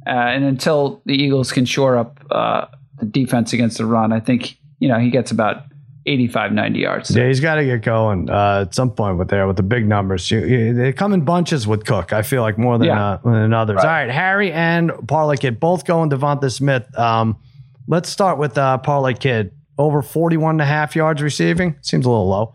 Uh, and until the Eagles can shore up uh, the defense against the run, I think, you know, he gets about 85, 90 yards. Yeah, he's got to get going uh, at some point with there with the big numbers. You, you, they come in bunches with Cook. I feel like more than Yeah. uh, than others. All right, Harry and Parlay Kid both going DeVonta Smith. Um, let's start with uh, Parlay Kid. Over 41 and a half yards receiving. Seems a little low.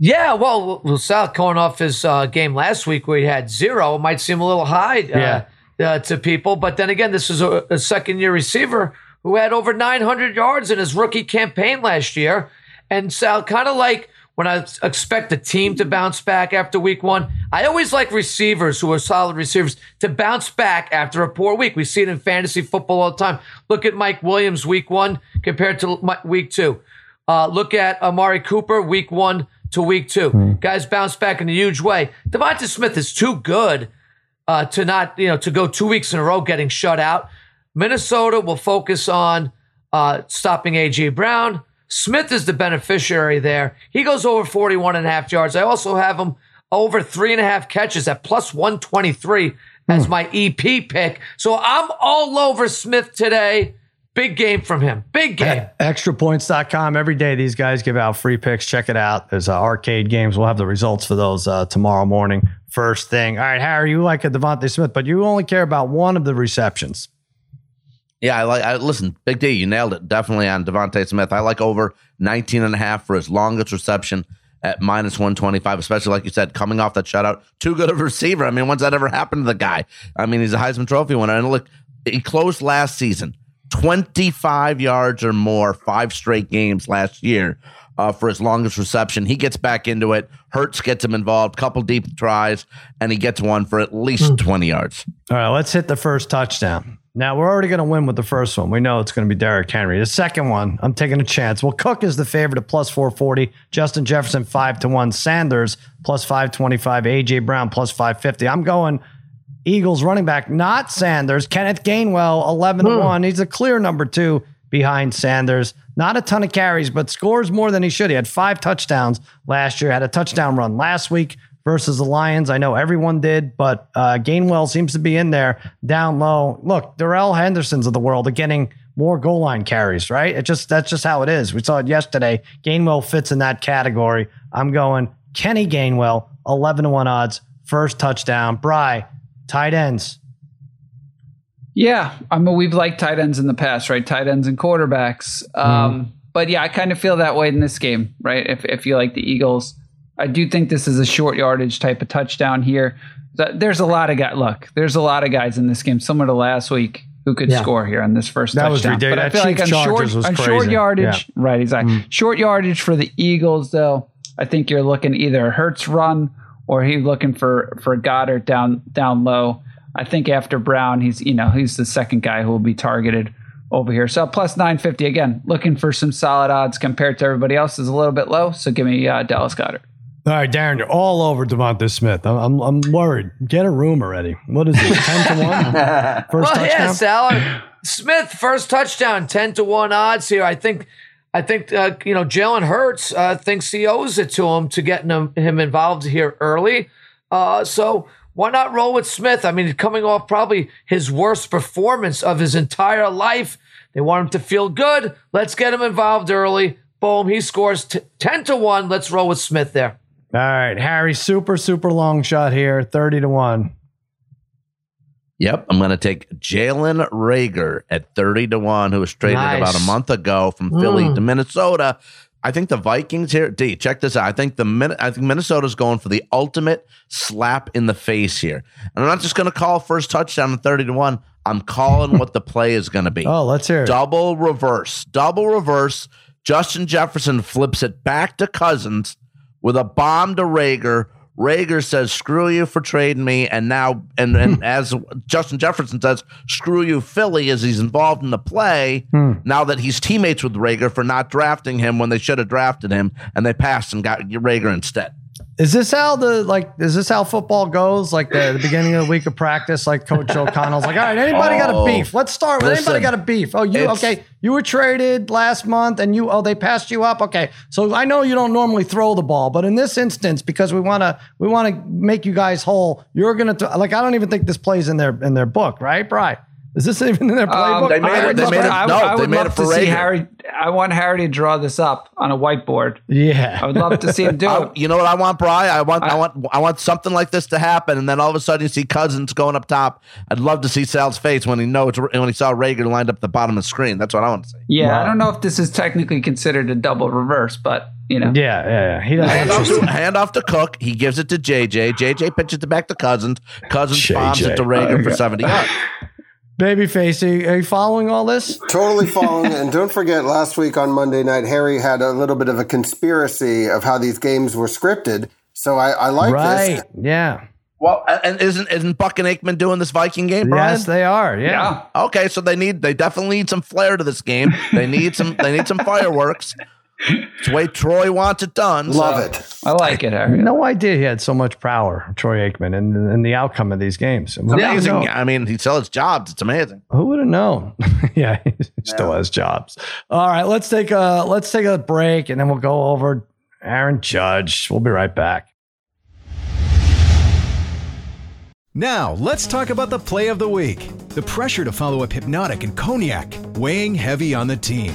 Yeah, well, well, South going off his uh, game last week where he had zero it might seem a little high uh, uh, to people, but then again, this is a, a second-year receiver who had over 900 yards in his rookie campaign last year, and Sal kind of like when I expect the team to bounce back after week one. I always like receivers who are solid receivers to bounce back after a poor week. We see it in fantasy football all the time. Look at Mike Williams week one compared to week two. Uh, look at Amari Cooper week one to week two. Guys bounce back in a huge way. DeVonta Smith is too good uh, to not, you know, to go two weeks in a row getting shut out. Minnesota will focus on uh, stopping A.J. Brown. Smith is the beneficiary there. He goes over 41 and a half yards. I also have him over three and a half catches at plus 123 as my EP pick. So I'm all over Smith today. Big game from him. Big game. Extrapoints.com. Every day, these guys give out free picks. Check it out. There's uh, arcade games. We'll have the results for those uh, tomorrow morning. First thing. All right, Harry, you like a DeVonta Smith, but you only care about one of the receptions. Yeah, I like. I, listen, Big D, you nailed it. Definitely on DeVonta Smith. I like over 19 and a half for his longest reception at minus 125, especially like you said, coming off that shutout. Too good of a receiver. I mean, when's that ever happened to the guy? I mean, he's a Heisman Trophy winner. And look, he closed last season 25 yards or more, five straight games last year. Uh, for his longest reception, he gets back into it. Hurts gets him involved, couple deep tries, and he gets one for at least 20 yards. All right, let's hit the first touchdown. Now, we're already going to win with the first one. We know it's going to be Derrick Henry. The second one, I'm taking a chance. Well, Cook is the favorite at plus 440. Justin Jefferson, 5 to 1. Sanders, plus 525. A.J. Brown, plus 550. I'm going Eagles running back, not Sanders. Kenneth Gainwell, 11 to 1. He's a clear number two behind Sanders. Not a ton of carries, but scores more than he should. He had five touchdowns last year, had a touchdown run last week versus the Lions. I know everyone did, but uh, Gainwell seems to be in there down low. Look, Darrell Henderson's of the world are getting more goal line carries, right? It just that's just how it is. We saw it yesterday. Gainwell fits in that category. I'm going Kenny Gainwell, 11 to 1 odds, first touchdown. Bry, tight ends. Yeah, I mean we've liked tight ends in the past, right? Tight ends and quarterbacks. Um, But yeah, I kind of feel that way in this game, right? If if you like the Eagles, I do think this is a short yardage type of touchdown here. There's a lot of guys. Look, there's a lot of guys in this game, similar to last week, who could Yeah. score here on this first That was touchdown. ridiculous. But I That feel like on short, on short crazy. yardage, right? Exactly. Short yardage for the Eagles, though. I think you're looking either Hurts run or he's looking for for Goedert down down low. I think after Brown, he's you know he's the second guy who will be targeted over here. So plus 950 again, looking for some solid odds compared to everybody else is a little bit low. So give me uh, Dallas Goedert. All right, Darren, you're all over DeVonta Smith. I'm, I'm, I'm worried. Get a room already. What is this, 10 to 1? <laughs> First well, touchdown? yeah, Sal. Smith first touchdown, ten to one odds here. I think, I think uh, you know Jalen Hurts uh, thinks he owes it to him to getting him, him involved here early. Uh, so why not roll with Smith? I mean, coming off probably his worst performance of his entire life. They want him to feel good. Let's get him involved early. Boom, he scores t- ten to one. Let's roll with Smith there. All right, Harry, super, super long shot here, 30 to 1. Yep, I'm going to take Jalen Reagor at 30 to 1, who was traded Nice. about a month ago from Philly Mm. to Minnesota. I think the Vikings here, D, check this out. I think the Min- I think Minnesota's going for the ultimate slap in the face here. And I'm not just going to call first touchdown at 30 to 1. I'm calling what the play is going to be. <laughs> Oh, let's hear it. Double reverse. Double reverse. Justin Jefferson flips it back to Cousins with a bomb to Reagor. Reagor says, "Screw you for trading me," and now, and and hmm. as Justin Jefferson says, "Screw you, Philly," as he's involved in the play. Hmm. Now that he's teammates with Reagor for not drafting him when they should have drafted him, and they passed and got Rager instead. Is this how the like? Is this how football goes? Like the, the beginning of the week of practice, like Coach <laughs> O'Connell's like, all right, anybody got a Oh, beef? Let's start with listen, anybody got a beef. Oh, you okay? You were traded last month, and you oh they passed you up. Okay, so I know you don't normally throw the ball, but in this instance, because we want to we want to make you guys whole, you're gonna th- like I don't even think this plays in their in their book, right, Bry? Is this even in their playbook? Um, they made I it- would they love made to- it- I would- no, I they made it for to see Harry. I want Harry to draw this up on a whiteboard. yeah, I would love to see him do <laughs> I- it. you know what I want, Bry? I want, I, want, I want something like this to happen, and then all of a sudden you see Cousins going up top. I'd love to see Sal's face when he knows when he saw Reagor lined up at the bottom of the screen. That's what I want to see. Yeah, I don't know if this is technically considered a double reverse, but you know. yeah, yeah, yeah. He Hand off, doesn't. to, hand off to Cook. He gives it to JJ. JJ pitches it back to Cousins. Cousins JJ. bombs it to Reagor for <laughs> 70 yards. Babyface, are you, are you following all this? Totally <laughs> following. and don't forget, last week on Monday night, Harry had a little bit of a conspiracy of how these games were scripted. So I, I like Right. this. Yeah. Well, and isn't isn't Buck and Aikman doing this Viking game, Brian? Yes, they are. Yeah. Yeah. Okay, so they need they definitely need some flair to this game. They need some they need some <laughs> fireworks. It's the way Troy wants it done. so- Love it. I like it, Harry. No idea he had so much power, Troy Aikman, and, in the outcome of these games. Who would Amazing. known? I mean, he still his jobs. It's amazing. Who would have known? <laughs> yeah, he still has jobs. All right, let's take a let's take a break, and then we'll go over Aaron Judge. We'll be right back. Now, let's talk about the play of the week. The pressure to follow up Hypnotic and Cognac, weighing heavy on the team.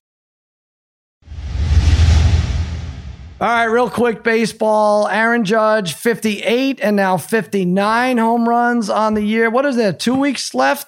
All right, real quick baseball. Aaron Judge, 58 and now 59 home runs on the year. What is there? Two weeks left?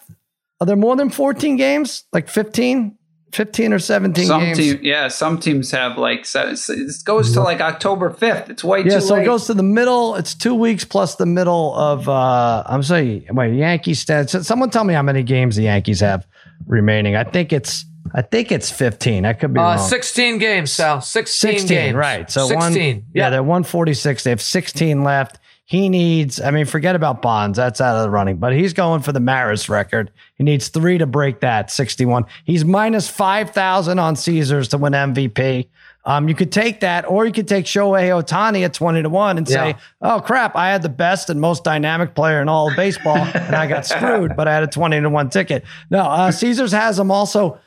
Are there more than 14 games? Like 15? 15 or 17 Some games? team, yeah, some teams have like it goes to like October fifth. It's way too. yeah, so late. it goes to the middle. It's two weeks plus the middle of, uh, I'm sorry, wait, Yankees stats. Someone tell me how many games the Yankees have remaining. I think it's, I think it's 15. I could be Uh, wrong. 16 games, Sal. 16, 16, games. right. So 16. one, yeah. yeah, they're 146. They have 16 left. He needs, I mean, forget about Bonds. That's out of the running, but he's going for the Maris record. He needs three to break that 61. He's minus 5,000 on Caesars to win MVP. Um, you could take that, or you could take Shohei Ohtani at 20 to 1 and say, Yeah. oh, crap, I had the best and most dynamic player in all of baseball, and I got screwed, but I had a 20 to 1 ticket. No, uh, Caesars has him also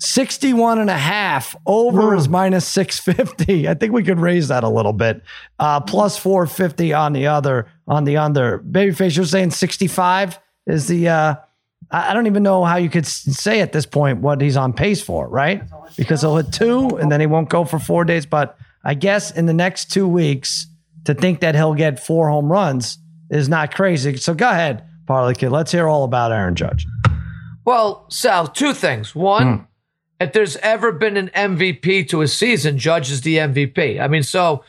61 and a half over is minus 650 i think we could raise that a little bit. Uh plus 450 on the other on the under. Babyface you're saying 65 is the uh i I don't even know how you could say at this point what he's on pace for right? Because he'll hit two and then he won't go for four days. But i guess in the next two weeks to think that he'll get four home runs is not crazy. So go ahead Parlay kid. Let's hear all about aaron judge. Well, Sal, two things. One, if there's ever been an MVP to a season, Judge is the MVP. I mean, so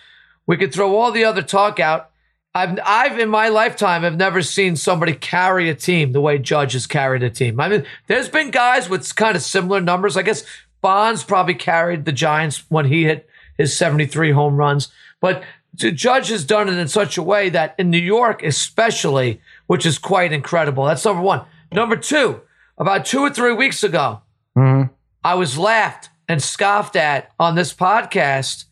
we could throw all the other talk out. I've I've in my lifetime have never seen somebody carry a team the way Judge has carried a team. I mean, there's been guys with kind of similar numbers. I guess Bonds probably carried the Giants when he hit his 73 home runs, but Judge has done it in such a way that in New York, especially, which is quite incredible. That's number one. Number two, about two or three weeks ago, mm-hmm. I was laughed and scoffed at on this podcast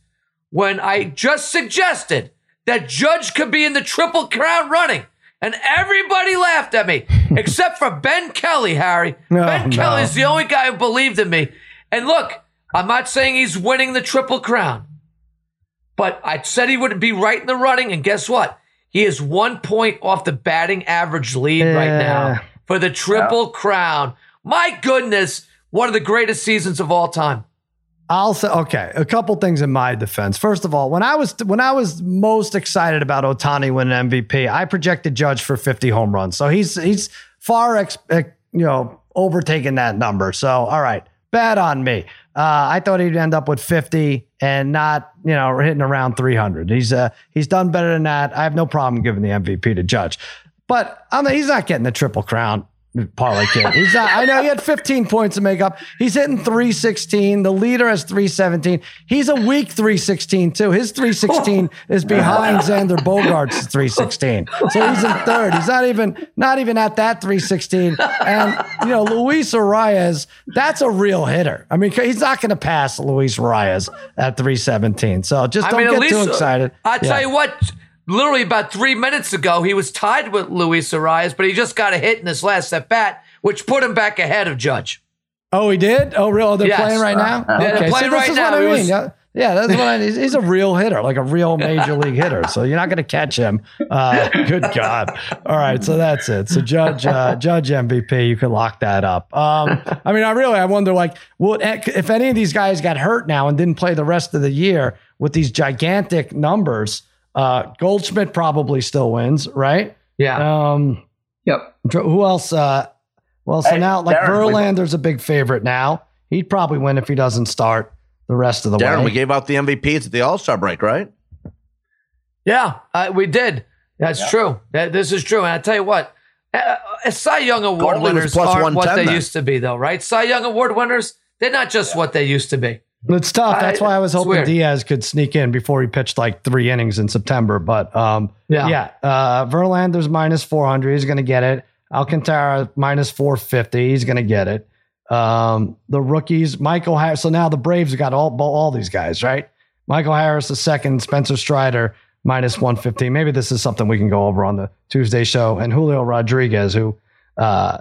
when I just suggested that Judge could be in the Triple Crown running. And everybody laughed at me, <laughs> except for Ben Kelly, Harry. No, ben no. Kelly is the only guy who believed in me. And look, I'm not saying he's winning the Triple Crown, but I said he would be right in the running. And guess what? He is one point off the batting average lead right now for the Triple Crown. My goodness, one of the greatest seasons of all time. I'll say okay. A couple things in my defense. First of all, when I was when I was most excited about Ohtani winning MVP, I projected Judge for 50 home runs. So he's he's far ex, you know overtaking that number. So all right, bad on me. Uh, I thought he'd end up with 50 and not you know hitting around 300. He's uh he's done better than that. I have no problem giving the MVP to Judge, but I mean he's not getting the triple crown. Parlay kid. He's not, I know he had 15 points to make up. He's hitting 316. The leader has 317. He's a weak 316 too. His 316 <laughs> is behind Xander Bogaerts 316. So he's in third. He's not even not even at that 316. And you know, Luis Arraez, that's a real hitter. I mean, he's not going to pass Luis Arraez at 317. So just don't get too uh, excited. I tell Yeah. you what, literally about three minutes ago, he was tied with Luis Arraez, but he just got a hit in his last at bat, which put him back ahead of Judge. Oh, he did? Oh, real? Oh, They're Yes. playing right now? Yeah, they're okay, playing this right is now. what I mean. was- Yeah, yeah, that's what I he's, he's a real hitter, like a real major league hitter. So you're not going to catch him. Uh, good God. All right, so that's it. So Judge, uh, Judge MVP, you can lock that up. Um, I mean, I really, I wonder, like, what if any of these guys got hurt now and didn't play the rest of the year with these gigantic numbers? Uh, Goldschmidt probably still wins, right? Yeah. Um, Yep. who else? Uh, well, so Hey, now like Darren, Verlander's a big favorite now. He'd probably win if he doesn't start the rest of the Darren, way. we gave out the MVPs at the All Star break, right? Yeah, uh, we did. That's true. That, this is true. And I tell you what, uh, uh, Cy Young Award Goldie winners aren't what they then. used to be, though, right? Cy Young Award winners, they're not just what they used to be. It's tough. That's why I was hoping. Diaz could sneak in before he pitched like three innings in September. But um, Yeah. yeah, uh, Verlander's minus 400. He's going to get it. Alcantara minus 450. He's going to get it. Um, the rookies, Michael Harris. So now the Braves got all all these guys, right? Michael Harris the second, Spencer Strider minus 115. Maybe this is something we can go over on the Tuesday show. And Julio Rodriguez, who, uh,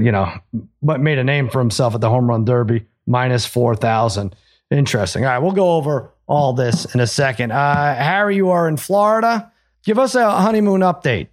you know, but made a name for himself at the home run derby, minus 4,000. Interesting. All right, we'll go over all this in a second. Uh, Harry, you are in Florida. Give us a honeymoon update.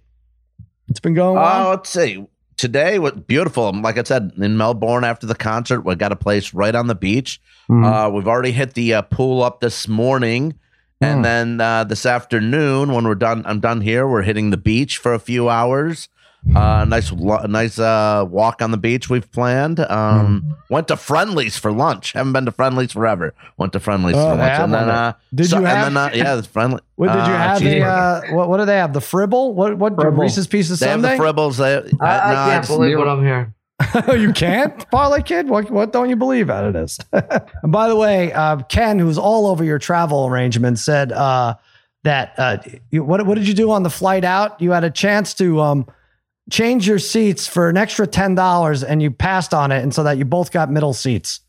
It's been going well. let's see. Today was beautiful. Like I said, in Melbourne after the concert, we got a place right on the beach. Mm-hmm. Uh, we've already hit the uh, pool up this morning, Mm. and then uh, this afternoon when we're done, I'm done here. We're hitting the beach for a few hours. Uh, nice, lo- nice uh, walk on the beach we've planned. Um, Mm. Went to Friendlies for lunch. Haven't been to Friendlies forever. Went to Friendlies Oh, for lunch, and then uh. Did so- you have- And then, uh, <laughs> yeah, it's friendly. What did you uh, have? The, cheeseburger. uh, what, what do they have? The fribble? What what Fribble. Reese's Pieces They have the fribbles. They, I, uh, I no, can't believe what I'm hearing. <laughs> you can't, Parlay Kid. What what don't you believe out of this? and by the way, uh, Ken, who's all over your travel arrangements, said uh, that uh, you, what what did you do on the flight out? You had a chance to um, change your seats for an extra ten dollars, and you passed on it, and so that you both got middle seats.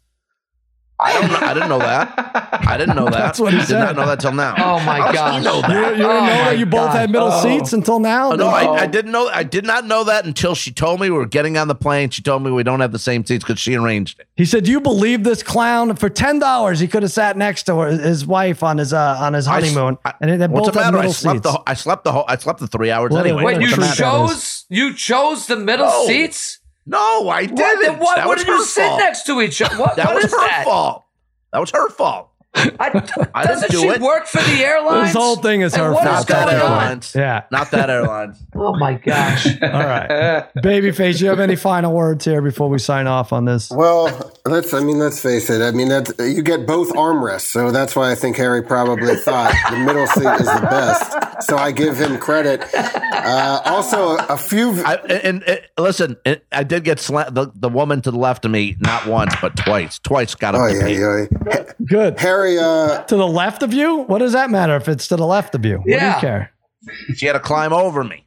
I don't. Know, I didn't know that. I didn't know <laughs> that. That's what he Did said. not know that till now. Oh, my How does gosh. he know You, that? you didn't Oh, know that you both God. had middle Oh. seats until now. Oh, no, I, I didn't know. I did not know that until she told me we were getting on the plane. She told me we don't have the same seats because she arranged it. He said, "Do you believe this clown? For ten dollars, he could have sat next to her, his wife on his uh, on his honeymoon, I- and they What's both the had matter? I middle slept seats." the. whole- I slept the whole. I slept the three hours What a- anyway. what Wait, you What's the matter? tremendous- chose you chose the middle No. seats? No, I didn't. What, that was wouldn't you her sit next to each other? What, That what was her that? fault. That was her fault. <laughs> I, I doesn't do she it. work for the airlines? This whole thing is her what fault. Not that going airlines. Yeah. Not that airlines. <laughs> Oh my gosh. <laughs> All right, babyface. You have any final words here before we sign off on this? Well, let's. I mean, let's face it. I mean, that you get both armrests, so that's why I think Harry probably thought the middle seat is the best. so I give him credit. Uh, also, a few. I, and, and, listen, I did get sla- the, the woman to the left of me not once but twice. Twice got Oh up. yeah, yeah. Good. Harry, uh, To the left of you? What does that matter if it's to the left of you? What do Yeah. you care? She had to climb over me.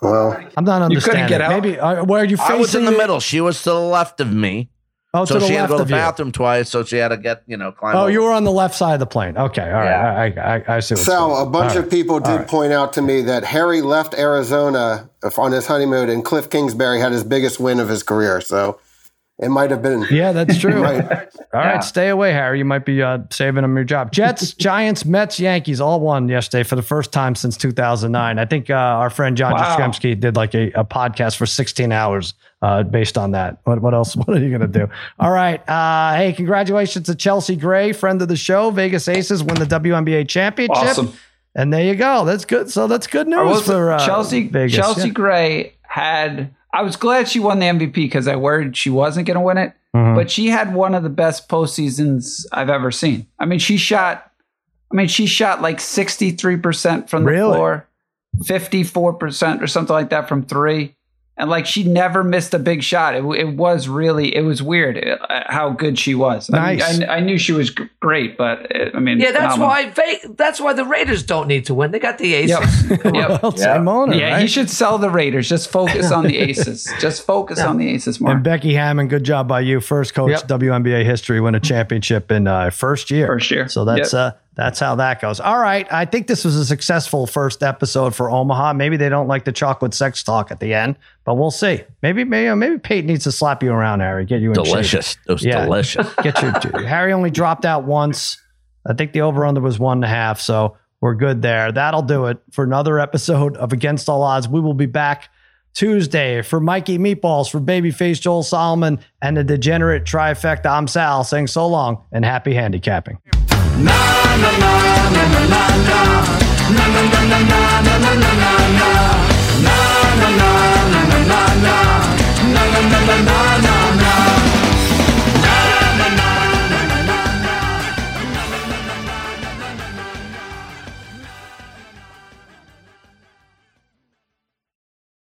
well, I'm not understanding. You couldn't get out? Maybe uh, where are you facing? I was in the middle. She was to the left of me. Oh, so to the she had to go to of the you. bathroom twice. So she had to get, you know, climb Oh, over. you were on the left side of the plane. Okay, all right. I, I, I see what's Sal, going a bunch All of right. people did All right. point out to me that Harry left Arizona on his honeymoon, and Cliff Kingsbury had his biggest win of his career. So it might have been. Yeah, that's <laughs> true. Right. All right, stay away, Harry. You might be uh, saving him your job. Jets, <laughs> Giants, Mets, Yankees all won yesterday for the first time since 2009. I think uh, our friend John Wow. Jastremski did like a, a podcast for 16 hours uh, based on that. What, what else? <laughs> What are you going to do? All right. Uh, hey, congratulations to Chelsea Gray, friend of the show. Vegas Aces win the WNBA championship. Awesome. And there you go. That's good. So that's good news for uh, Chelsea. Vegas. Chelsea Yeah. Gray had. I was glad she won the MVP because I worried she wasn't going to win it. Mm-hmm. But she had one of the best postseasons I've ever seen. I mean, she shot. I mean, she shot like sixty three percent from the Really? floor, fifty four percent or something like that from three, and like she never missed a big shot. It, it was really it was weird uh, how good she was. I, mean, Nice. I, I knew she was great, but uh, I mean, Yeah, that's phenomenal. why that's why the Raiders don't need to win. They got the Aces. Yep. <laughs> yep. Well, same owner, Yeah, right? you should sell the Raiders. Just focus on the <laughs> Aces. Just focus on the Aces more. And Becky Hammon, good job by you. First coach Yep. WNBA history, win a championship in uh, first year. First year. So that's Yep. uh, that's how that goes. All right, I think this was a successful first episode for Omaha. Maybe they don't like the chocolate sex talk at the end, but we'll see. Maybe uh, maybe maybe Pete needs to slap you around, Harry. Get you in shape. delicious. It was Yeah. delicious. Get your <laughs> Harry only dropped out once. I think the over under was one and a half, so we're good there. That'll do it for another episode of Against All Odds. We will be back Tuesday for Mikey Meatballs, for Babyface Joel Solomon, and the degenerate trifecta. I'm Sal saying so long and happy handicapping na na na